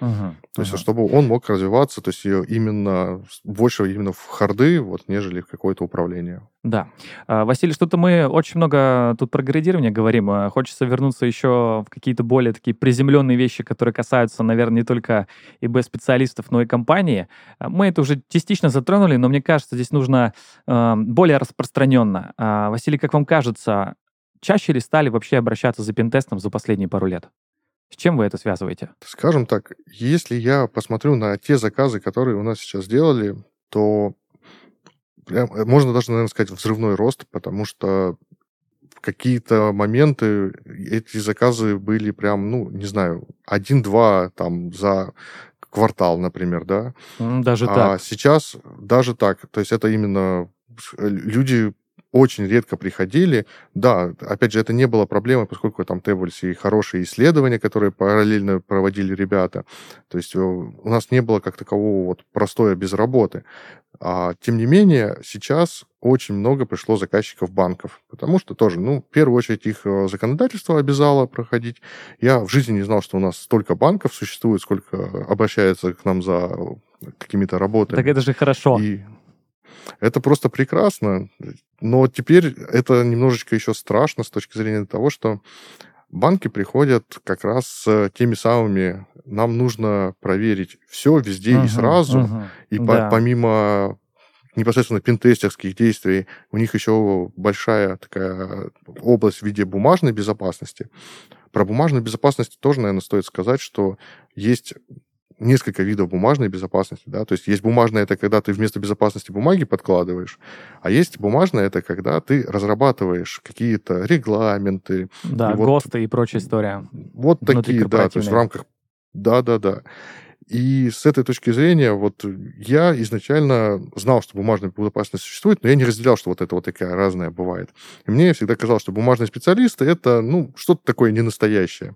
Uh-huh, то есть, uh-huh. чтобы он мог развиваться, то есть именно больше именно в харды, вот, нежели в какое-то управление. Да. А, Василий, что-то мы очень много тут про градирование говорим. А хочется вернуться еще в какие-то более такие приземленные вещи, которые касаются, наверное, не только ИБ-специалистов, но и компании. А, мы это уже частично затронули, но мне кажется, здесь нужно более распространенно. Василий, как вам кажется, чаще ли стали вообще обращаться за пентестом за последние пару лет? С чем вы это связываете? Скажем так, если я посмотрю на те заказы, которые у нас сейчас сделали, то прям, э, можно даже, наверное, сказать, взрывной рост, потому что в какие-то моменты эти заказы были прям, ну, не знаю, один-два там за квартал, например, да. Даже а так. сейчас даже так. То есть это именно люди очень редко приходили. Да, опять же, это не было проблемой, поскольку там требовались и хорошие исследования, которые параллельно проводили ребята. То есть э, у нас не было как такового вот простоя без работы. А, тем не менее, сейчас очень много пришло заказчиков банков, потому что тоже, ну, в первую очередь их э, законодательство обязало проходить. Я в жизни не знал, что у нас столько банков существует, сколько обращается к нам за какими-то работами. Так это же хорошо. И это просто прекрасно. Но теперь это немножечко еще страшно с точки зрения того, что банки приходят как раз с теми самыми, нам нужно проверить все везде uh-huh, и сразу, uh-huh, и да. по, помимо непосредственно пентестерских действий, у них еще большая такая область в виде бумажной безопасности. Про бумажную безопасность тоже, наверное, стоит сказать, что есть несколько видов бумажной безопасности, да, то есть есть бумажная, это когда ты вместо безопасности бумаги подкладываешь, а есть бумажная, это когда ты разрабатываешь какие-то регламенты. Да, и вот, ГОСТы и прочая история. Вот такие, да, то есть в рамках... Да-да-да. И с этой точки зрения, вот я изначально знал, что бумажная безопасность существует, но я не разделял, что вот это вот такая разная бывает. И мне всегда казалось, что бумажные специалисты это, ну, что-то такое ненастоящее.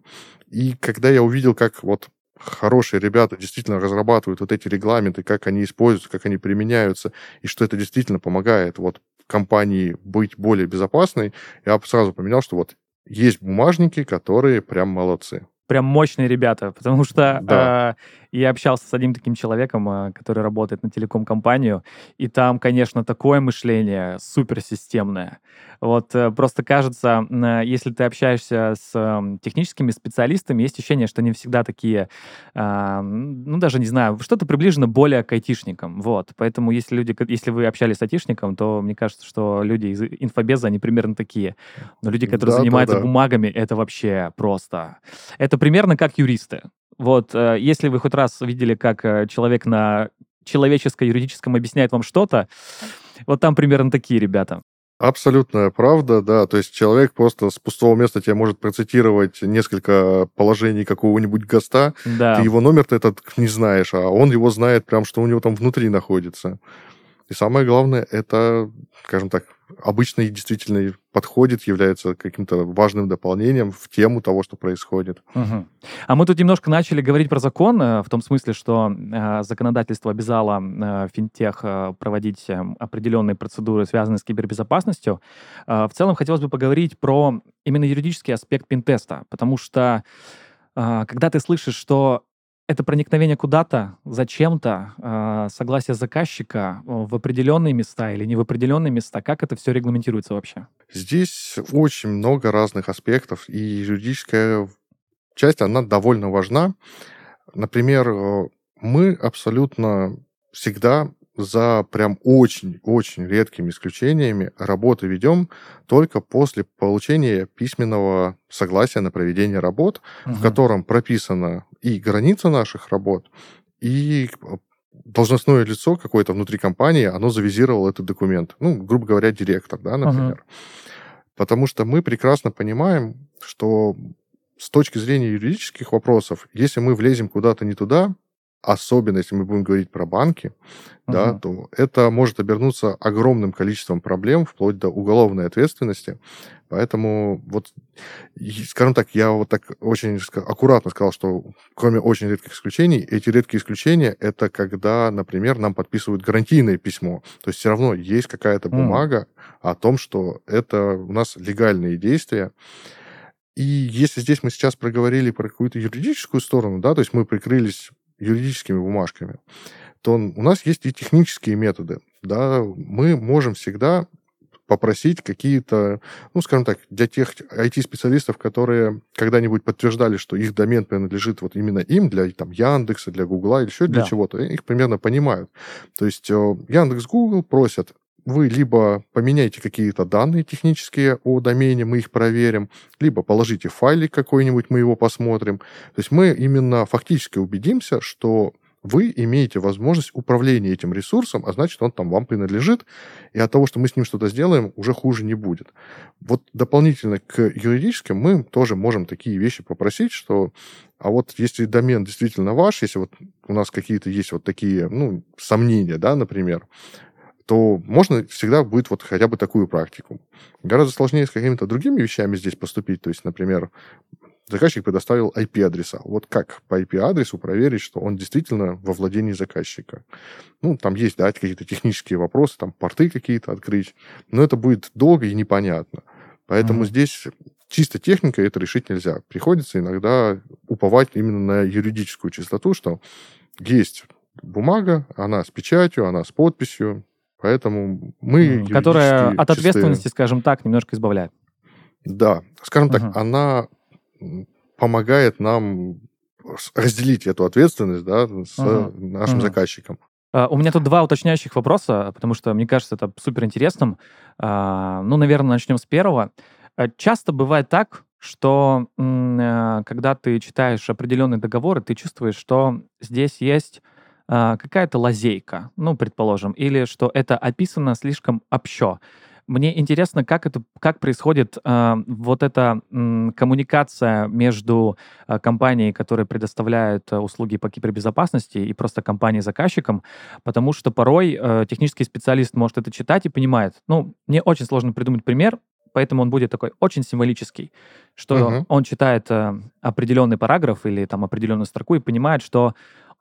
И когда я увидел, как вот хорошие ребята действительно разрабатывают вот эти регламенты, как они используются, как они применяются, и что это действительно помогает вот компании быть более безопасной, я сразу поменял, что вот есть бумажники, которые прям молодцы прям мощные ребята, потому что да. э, я общался с одним таким человеком, э, который работает на телеком-компанию, и там, конечно, такое мышление суперсистемное. Вот э, просто кажется, э, если ты общаешься с э, техническими специалистами, есть ощущение, что они всегда такие, э, ну даже не знаю, что-то приближено более к айтишникам. Вот, поэтому если люди, если вы общались с айтишником, то мне кажется, что люди из инфобеза они примерно такие. Но люди, которые да, занимаются да, да. бумагами, это вообще просто. Это это примерно как юристы. Вот, э, если вы хоть раз видели, как э, человек на человеческо-юридическом объясняет вам что-то, вот там примерно такие ребята. Абсолютная правда, да. То есть человек просто с пустого места тебе может процитировать несколько положений какого-нибудь ГОСТа. Да. Ты его номер-то этот не знаешь, а он его знает прям, что у него там внутри находится. И самое главное, это, скажем так, обычно действительно подходит, является каким-то важным дополнением в тему того, что происходит. Угу. А мы тут немножко начали говорить про закон, э, в том смысле, что э, законодательство обязало э, финтех проводить определенные процедуры, связанные с кибербезопасностью. В целом хотелось бы поговорить про именно юридический аспект пинтеста, потому что когда ты слышишь, что это проникновение куда-то, зачем-то, э, согласие заказчика в определенные места или не в определенные места. Как это все регламентируется вообще? Здесь очень много разных аспектов, и юридическая часть, она довольно важна. Например, э, мы абсолютно всегда за прям очень-очень редкими исключениями работы ведем только после получения письменного согласия на проведение работ, угу. в котором прописана и граница наших работ, и должностное лицо какое-то внутри компании, оно завизировало этот документ. Ну, грубо говоря, директор, да, например. Угу. Потому что мы прекрасно понимаем, что с точки зрения юридических вопросов, если мы влезем куда-то не туда, особенно если мы будем говорить про банки, uh-huh. да, то это может обернуться огромным количеством проблем, вплоть до уголовной ответственности. Поэтому вот, скажем так, я вот так очень аккуратно сказал, что кроме очень редких исключений, эти редкие исключения это когда, например, нам подписывают гарантийное письмо. То есть все равно есть какая-то бумага mm. о том, что это у нас легальные действия. И если здесь мы сейчас проговорили про какую-то юридическую сторону, да, то есть мы прикрылись юридическими бумажками, то у нас есть и технические методы. Да, мы можем всегда попросить какие-то, ну, скажем так, для тех IT-специалистов, которые когда-нибудь подтверждали, что их домен принадлежит вот именно им, для там, Яндекса, для Гугла или еще для да. чего-то, их примерно понимают. То есть э, Яндекс, Google просят, вы либо поменяйте какие-то данные технические о домене, мы их проверим, либо положите файлик какой-нибудь, мы его посмотрим. То есть мы именно фактически убедимся, что вы имеете возможность управления этим ресурсом, а значит, он там вам принадлежит, и от того, что мы с ним что-то сделаем, уже хуже не будет. Вот дополнительно к юридическим мы тоже можем такие вещи попросить, что а вот если домен действительно ваш, если вот у нас какие-то есть вот такие, ну, сомнения, да, например, то можно всегда будет вот хотя бы такую практику. Гораздо сложнее с какими-то другими вещами здесь поступить. То есть, например, заказчик предоставил IP-адреса. Вот как по IP-адресу проверить, что он действительно во владении заказчика? Ну, там есть, да, какие-то технические вопросы, там порты какие-то открыть, но это будет долго и непонятно. Поэтому mm-hmm. здесь чисто техникой это решить нельзя. Приходится иногда уповать именно на юридическую чистоту, что есть бумага, она с печатью, она с подписью, поэтому мы... Которая от чистые... ответственности, скажем так, немножко избавляет. Да, скажем так, она помогает нам разделить эту ответственность да, с uh-huh. нашим uh-huh. заказчиком. Uh, у меня тут два уточняющих вопроса, потому что мне кажется это супер интересным. Uh, ну, наверное, начнем с первого. Uh, часто бывает так, что когда ты читаешь определенные договоры, ты чувствуешь, что здесь есть какая-то лазейка, ну, предположим, или что это описано слишком общо. Мне интересно, как это, как происходит э, вот эта э, коммуникация между э, компанией, которая предоставляет э, услуги по кибербезопасности, и просто компанией-заказчиком, потому что порой э, технический специалист может это читать и понимает. Ну, мне очень сложно придумать пример, поэтому он будет такой очень символический, что uh-huh. он читает э, определенный параграф или там определенную строку и понимает, что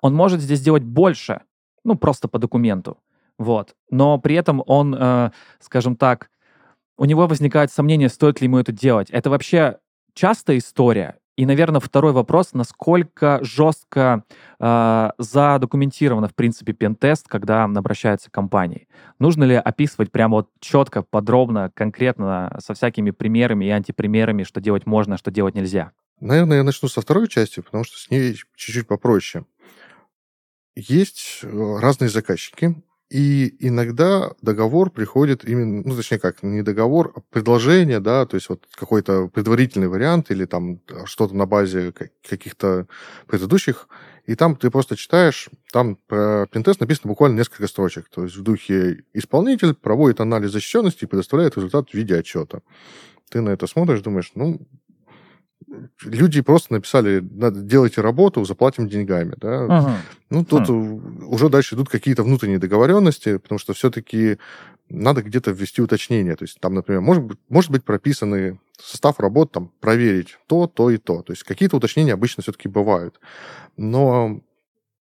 он может здесь сделать больше, ну, просто по документу. Вот. Но при этом он, э, скажем так, у него возникает сомнение, стоит ли ему это делать. Это вообще частая история. И, наверное, второй вопрос, насколько жестко э, задокументировано, в принципе, пентест, когда обращаются к компании. Нужно ли описывать прямо вот четко, подробно, конкретно, со всякими примерами и антипримерами, что делать можно, что делать нельзя? Наверное, я начну со второй части, потому что с ней чуть-чуть попроще. Есть э, разные заказчики, и иногда договор приходит именно, ну, точнее как, не договор, а предложение, да, то есть вот какой-то предварительный вариант или там что-то на базе каких-то предыдущих, и там ты просто читаешь, там про пентест написано буквально несколько строчек, то есть в духе исполнитель проводит анализ защищенности и предоставляет результат в виде отчета. Ты на это смотришь, думаешь, ну, люди просто написали, надо делайте работу, заплатим деньгами, да. Ага. Ну, тут хм. уже дальше идут какие-то внутренние договоренности, потому что все-таки надо где-то ввести уточнение. То есть там, например, может быть, может быть прописаны состав работ, там, проверить то, то и то. То есть какие-то уточнения обычно все-таки бывают. Но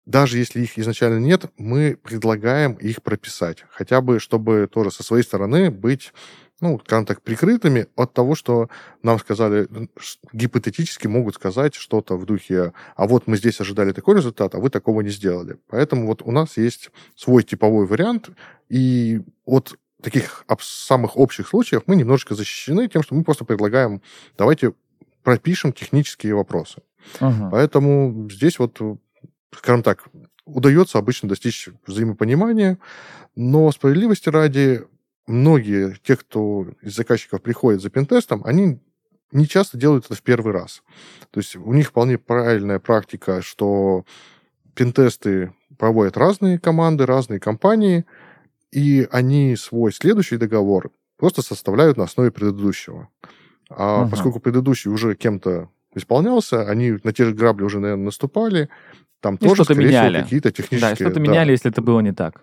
даже если их изначально нет, мы предлагаем их прописать. Хотя бы, чтобы тоже со своей стороны быть ну, скажем так, прикрытыми от того, что нам сказали, гипотетически могут сказать что-то в духе, а вот мы здесь ожидали такой результат, а вы такого не сделали. Поэтому вот у нас есть свой типовой вариант, и от таких самых общих случаев мы немножечко защищены тем, что мы просто предлагаем, давайте пропишем технические вопросы. Ага. Поэтому здесь вот, скажем так, удается обычно достичь взаимопонимания, но справедливости ради многие, те, кто из заказчиков приходит за пентестом, они не часто делают это в первый раз. То есть у них вполне правильная практика, что пентесты проводят разные команды, разные компании, и они свой следующий договор просто составляют на основе предыдущего. А угу. поскольку предыдущий уже кем-то исполнялся, они на те же грабли уже, наверное, наступали, там и тоже, скорее меняли. всего, какие-то технические... Да, что-то да. меняли, если это было не так.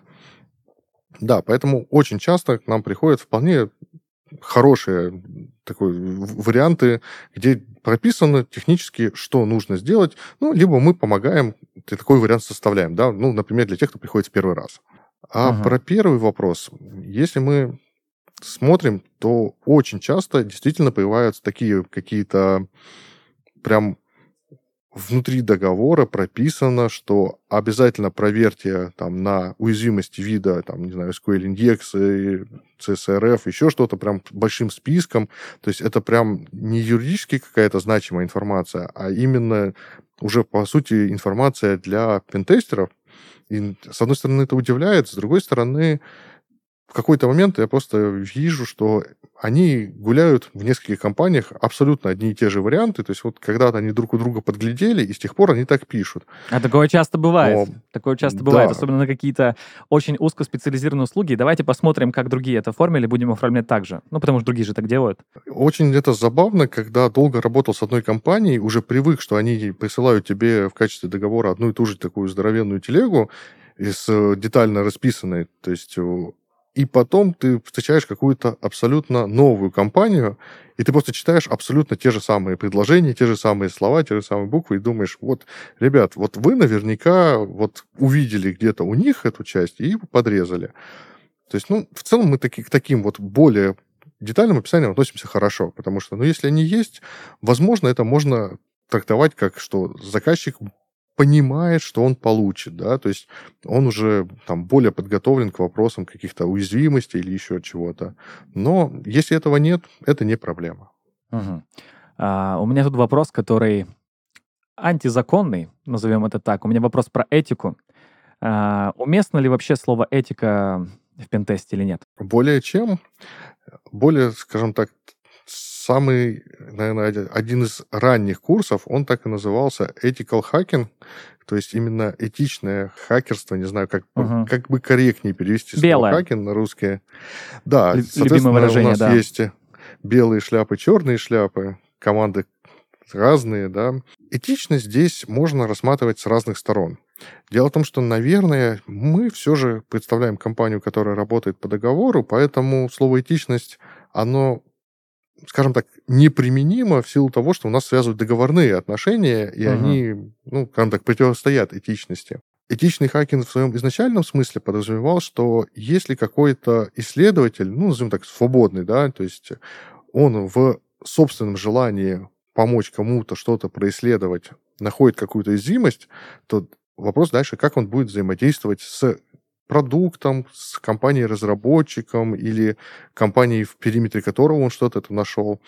Да, поэтому очень часто к нам приходят вполне хорошие такой, варианты, где прописано технически, что нужно сделать, ну, либо мы помогаем, такой вариант составляем, да, ну, например, для тех, кто приходит в первый раз. А ага. про первый вопрос, если мы смотрим, то очень часто действительно появляются такие какие-то прям внутри договора прописано, что обязательно проверьте там на уязвимости вида, там, не знаю, SQL индексы, CSRF, еще что-то прям большим списком. То есть это прям не юридически какая-то значимая информация, а именно уже, по сути, информация для пентестеров. И, с одной стороны, это удивляет, с другой стороны, в какой-то момент я просто вижу, что они гуляют в нескольких компаниях абсолютно одни и те же варианты. То есть вот когда-то они друг у друга подглядели, и с тех пор они так пишут. А такое часто бывает. Но... Такое часто бывает, да. особенно на какие-то очень узкоспециализированные услуги. Давайте посмотрим, как другие это оформили, будем оформлять так же. Ну, потому что другие же так делают. Очень это забавно, когда долго работал с одной компанией, уже привык, что они присылают тебе в качестве договора одну и ту же такую здоровенную телегу, с детально расписанной, то есть и потом ты встречаешь какую-то абсолютно новую компанию, и ты просто читаешь абсолютно те же самые предложения, те же самые слова, те же самые буквы, и думаешь, вот, ребят, вот вы наверняка вот увидели где-то у них эту часть и подрезали. То есть, ну, в целом мы таки, к таким вот более детальным описаниям относимся хорошо, потому что, ну, если они есть, возможно, это можно трактовать как, что заказчик понимает, что он получит, да, то есть он уже там более подготовлен к вопросам каких-то уязвимостей или еще чего-то. Но если этого нет, это не проблема. Угу. А, у меня тут вопрос, который антизаконный, назовем это так. У меня вопрос про этику. А, уместно ли вообще слово этика в пентесте или нет? Более чем. Более, скажем так, самый, наверное, один из ранних курсов, он так и назывался Ethical Hacking, то есть именно этичное хакерство, не знаю, как, угу. как бы корректнее перевести Белое. слово хакинг на русское. Да, Л- соответственно, выражение, у нас да. есть белые шляпы, черные шляпы, команды разные, да. Этичность здесь можно рассматривать с разных сторон. Дело в том, что, наверное, мы все же представляем компанию, которая работает по договору, поэтому слово этичность, оно скажем так, неприменимо в силу того, что у нас связывают договорные отношения, и угу. они, ну, скажем так, противостоят этичности. Этичный хакинг в своем изначальном смысле подразумевал, что если какой-то исследователь, ну, назовем так, свободный, да, то есть он в собственном желании помочь кому-то что-то происследовать, находит какую-то уязвимость, то вопрос дальше, как он будет взаимодействовать с продуктом, с компанией-разработчиком или компанией, в периметре которого он что-то это нашел.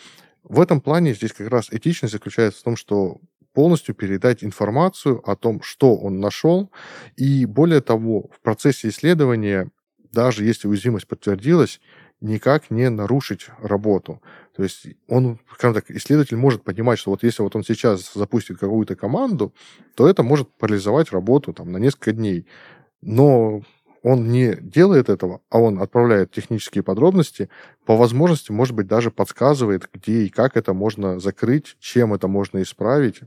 В этом плане здесь как раз этичность заключается в том, что полностью передать информацию о том, что он нашел, и более того, в процессе исследования, даже если уязвимость подтвердилась, никак не нарушить работу. То есть он, скажем так, исследователь может понимать, что вот если вот он сейчас запустит какую-то команду, то это может парализовать работу там, на несколько дней. Но он не делает этого, а он отправляет технические подробности, по возможности, может быть, даже подсказывает, где и как это можно закрыть, чем это можно исправить.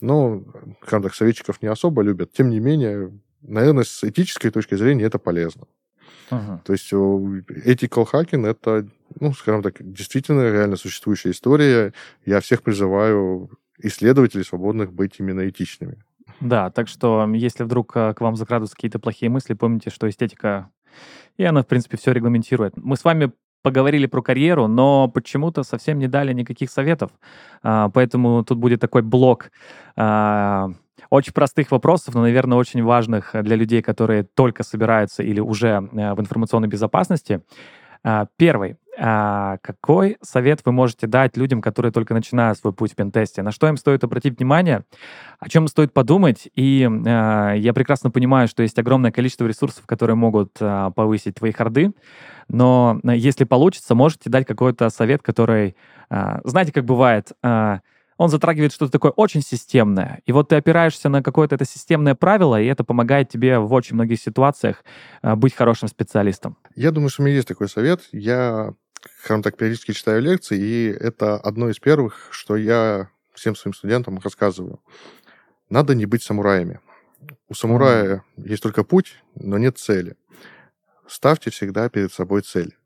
Но, скажем так, советчиков не особо любят. Тем не менее, наверное, с этической точки зрения это полезно. Uh-huh. То есть ethical hacking — это, ну, скажем так, действительно реально существующая история. Я всех призываю исследователей свободных быть именно этичными. Да, так что если вдруг э, к вам закрадываются какие-то плохие мысли, помните, что эстетика, и она, в принципе, все регламентирует. Мы с вами поговорили про карьеру, но почему-то совсем не дали никаких советов. А, поэтому тут будет такой блок а, очень простых вопросов, но, наверное, очень важных для людей, которые только собираются или уже э, в информационной безопасности. А, первый. А, какой совет вы можете дать людям, которые только начинают свой путь в пентесте? На что им стоит обратить внимание? О чем стоит подумать? И а, я прекрасно понимаю, что есть огромное количество ресурсов, которые могут повысить твои харды. Но если получится, можете дать какой-то совет, который... Знаете, как бывает он затрагивает что-то такое очень системное. И вот ты опираешься на какое-то это системное правило, и это помогает тебе в очень многих ситуациях э, быть хорошим специалистом. Я думаю, что у меня есть такой совет. Я, скажем так, периодически читаю лекции, и это одно из первых, что я всем своим студентам рассказываю. Надо не быть самураями. У самурая mm. есть только путь, но нет цели. Ставьте всегда перед собой цель.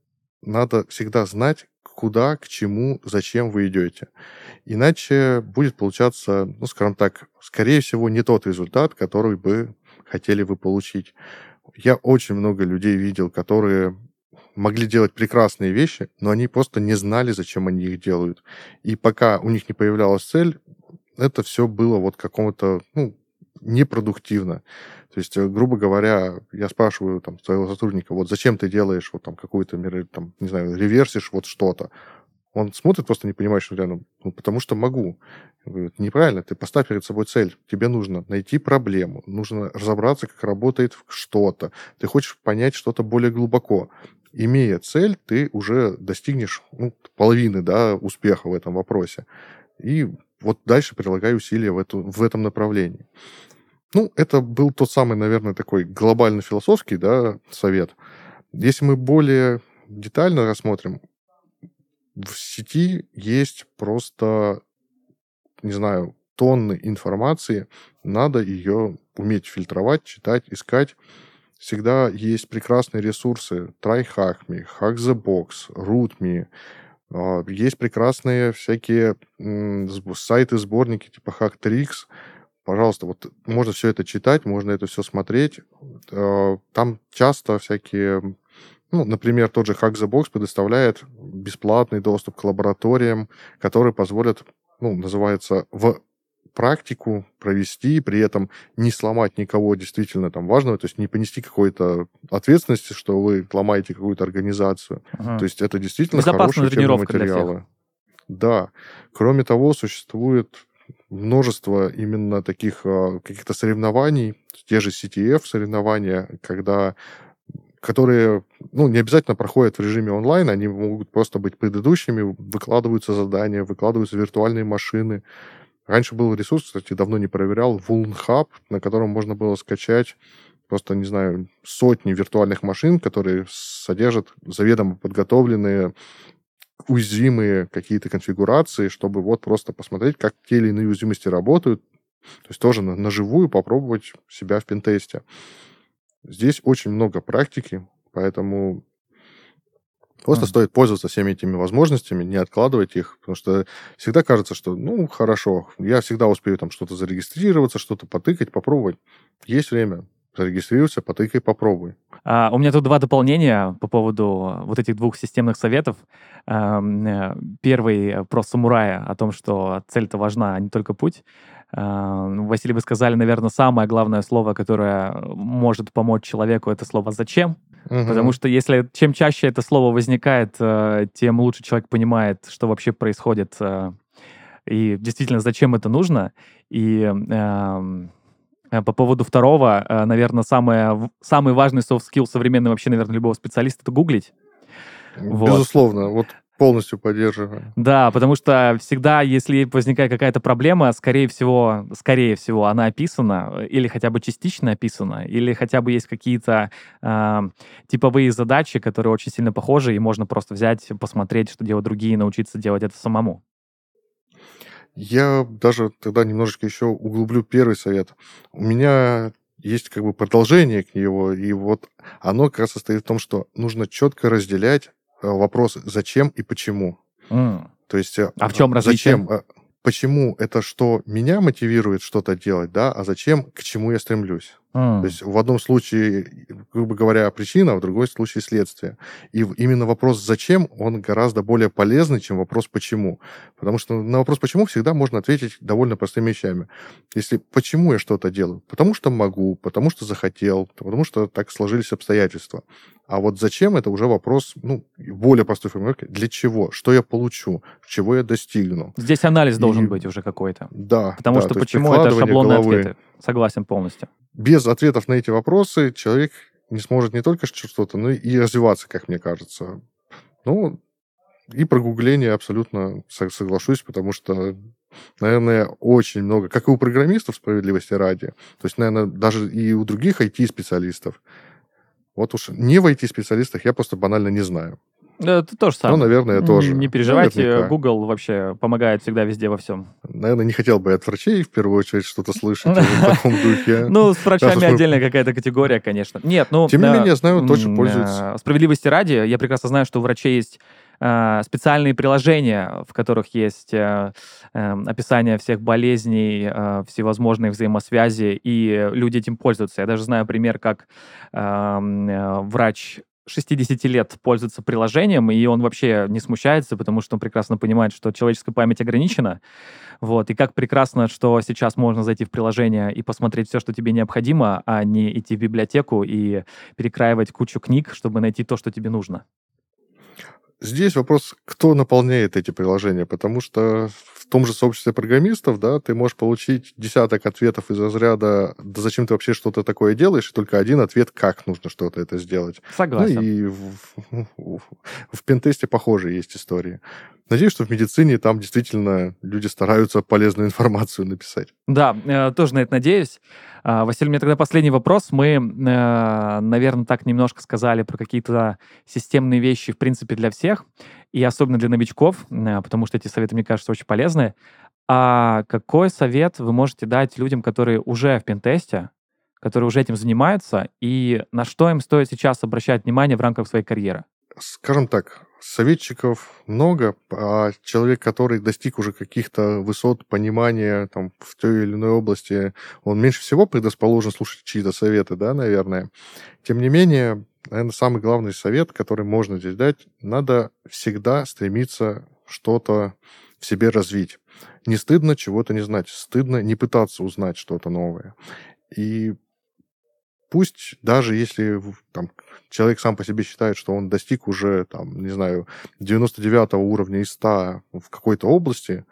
Надо всегда знать, куда, к чему, зачем вы идете. Иначе будет получаться, ну, скажем так, скорее всего, не тот результат, который бы хотели вы получить. Я очень много людей видел, которые могли делать прекрасные вещи, но они просто не знали, зачем они их делают. И пока у них не появлялась цель, это все было вот какому-то, ну, непродуктивно. То есть, э, грубо говоря, я спрашиваю там своего сотрудника, вот зачем ты делаешь вот там какую-то, там, не знаю, реверсишь вот что-то. Он смотрит, просто не понимает, что рядом. Ну, потому что могу. Говорю, неправильно, ты поставь перед собой цель. Тебе нужно найти проблему, нужно разобраться, как работает что-то. Ты хочешь понять что-то более глубоко. Имея цель, ты уже достигнешь ну, половины да, успеха в этом вопросе. И вот дальше прилагай усилия в, эту, в этом направлении. Ну, это был тот самый, наверное, такой глобально-философский да, совет. Если мы более детально рассмотрим, в сети есть просто, не знаю, тонны информации, надо ее уметь фильтровать, читать, искать. всегда есть прекрасные ресурсы. TryHackMe, HackTheBox, RootMe. А, есть прекрасные всякие сайты, сборники типа HackTricks. Пожалуйста, вот можно все это читать, можно это все смотреть. А, там часто всякие ну, например, тот же Hack the Box предоставляет бесплатный доступ к лабораториям, которые позволят, ну, называется, в практику провести, при этом не сломать никого действительно там важного, то есть не понести какой-то ответственности, что вы ломаете какую-то организацию. Ага. То есть это действительно хорошие материалы. Да. Кроме того, существует множество именно таких а, каких-то соревнований, те же CTF соревнования, когда которые ну, не обязательно проходят в режиме онлайн, они могут просто быть предыдущими, выкладываются задания, выкладываются виртуальные машины, Раньше был ресурс, кстати, давно не проверял, Vuln Hub, на котором можно было скачать просто, не знаю, сотни виртуальных машин, которые содержат заведомо подготовленные уязвимые какие-то конфигурации, чтобы вот просто посмотреть, как те или иные уязвимости работают, то есть тоже на, на живую попробовать себя в пентесте. Здесь очень много практики, поэтому Просто mm. стоит пользоваться всеми этими возможностями, не откладывать их, потому что всегда кажется, что, ну, хорошо, я всегда успею там что-то зарегистрироваться, что-то потыкать, попробовать. Есть время. Зарегистрируйся, потыкай, попробуй. А, у меня тут два дополнения по поводу вот этих двух системных советов. А, первый про самурая, о том, что цель-то важна, а не только путь. А, Василий, вы сказали, наверное, самое главное слово, которое может помочь человеку, это слово «зачем». Угу. Потому что если чем чаще это слово возникает, э, тем лучше человек понимает, что вообще происходит э, и действительно зачем это нужно. И эм, э, по поводу второго, наверное, самое, самый важный soft skill современный вообще, наверное, любого специалиста — это гуглить. Безусловно. Вот. Полностью поддерживаю. Да, потому что всегда, если возникает какая-то проблема, скорее всего, скорее всего, она описана или хотя бы частично описана, или хотя бы есть какие-то э, типовые задачи, которые очень сильно похожи, и можно просто взять, посмотреть, что делают другие, научиться делать это самому. Я даже тогда немножечко еще углублю первый совет. У меня есть как бы продолжение к него, и вот оно как раз состоит в том, что нужно четко разделять вопрос, зачем и почему. Mm. То есть... Э, а в чем различие? Зачем? Э, почему это что меня мотивирует что-то делать, да, а зачем, к чему я стремлюсь. Mm. То есть в одном случае, грубо говоря, причина, а в другой случае следствие. И именно вопрос «зачем» он гораздо более полезный, чем вопрос «почему». Потому что на вопрос «почему» всегда можно ответить довольно простыми вещами. Если «почему я что-то делаю?» Потому что могу, потому что захотел, потому что так сложились обстоятельства. А вот зачем это уже вопрос, ну, более простой формулировки. Для чего? Что я получу? Чего я достигну? Здесь анализ и... должен быть уже какой-то. Да. Потому да, что почему это шаблонные головы. ответы. Согласен полностью. Без ответов на эти вопросы человек не сможет не только что-то, но и развиваться, как мне кажется. Ну, и прогугление абсолютно соглашусь, потому что, наверное, очень много, как и у программистов справедливости ради, то есть, наверное, даже и у других IT-специалистов, вот уж не в IT-специалистах я просто банально не знаю. Это то же самое. Ну, наверное, тоже. Не переживайте, Наверняка. Google вообще помогает всегда везде во всем. Наверное, не хотел бы от врачей в первую очередь что-то слышать в таком духе. Ну, с врачами отдельная какая-то категория, конечно. Нет, ну... Тем не менее, знаю, точно пользуются. Справедливости ради, я прекрасно знаю, что у врачей есть э, специальные приложения, в которых есть э, э, описание всех болезней, всевозможные взаимосвязи, и люди этим пользуются. Я даже знаю пример, как врач 60 лет пользуется приложением, и он вообще не смущается, потому что он прекрасно понимает, что человеческая память ограничена. Вот, и как прекрасно, что сейчас можно зайти в приложение и посмотреть все, что тебе необходимо, а не идти в библиотеку и перекраивать кучу книг, чтобы найти то, что тебе нужно. Здесь вопрос, кто наполняет эти приложения, потому что в том же сообществе программистов, да, ты можешь получить десяток ответов из разряда «Да зачем ты вообще что-то такое делаешь?» и только один ответ «Как нужно что-то это сделать?» Согласен. Ну и в, в, в пентесте похожие есть истории. Надеюсь, что в медицине там действительно люди стараются полезную информацию написать. Да, э, тоже на это надеюсь. А, Василий, у меня тогда последний вопрос. Мы, э, наверное, так немножко сказали про какие-то системные вещи, в принципе, для всех, и особенно для новичков, э, потому что эти советы, мне кажется, очень полезны. А какой совет вы можете дать людям, которые уже в пентесте, которые уже этим занимаются, и на что им стоит сейчас обращать внимание в рамках своей карьеры? Скажем так, советчиков много, а человек, который достиг уже каких-то высот понимания там, в той или иной области, он меньше всего предрасположен слушать чьи-то советы, да, наверное. Тем не менее, наверное, самый главный совет, который можно здесь дать, надо всегда стремиться что-то в себе развить. Не стыдно чего-то не знать, стыдно не пытаться узнать что-то новое. И пусть даже если там, человек сам по себе считает, что он достиг уже, там, не знаю, 99 уровня из 100 в какой-то области,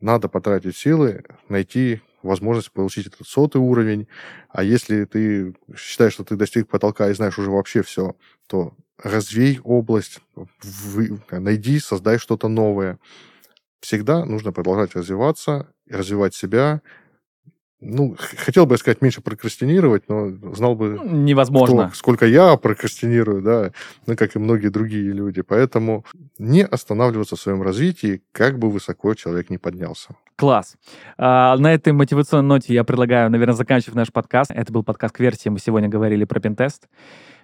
надо потратить силы, найти возможность получить этот сотый уровень. А если ты считаешь, что ты достиг потолка и знаешь уже вообще все, то развей область, найди, создай что-то новое. Всегда нужно продолжать развиваться, развивать себя, ну, хотел бы сказать, меньше прокрастинировать, но знал бы... Ну, невозможно. Кто, сколько я прокрастинирую, да, ну, как и многие другие люди. Поэтому не останавливаться в своем развитии, как бы высоко человек не поднялся. Класс. А, на этой мотивационной ноте я предлагаю, наверное, заканчивать наш подкаст. Это был подкаст «Кверти». Мы сегодня говорили про пентест.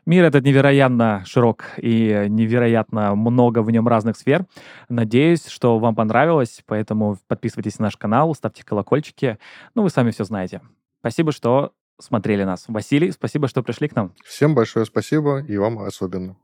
Мир этот невероятно широк и невероятно много в нем разных сфер. Надеюсь, что вам понравилось, поэтому подписывайтесь на наш канал, ставьте колокольчики. Ну, вы сами все знаете. Спасибо, что смотрели нас. Василий, спасибо, что пришли к нам. Всем большое спасибо и вам особенно.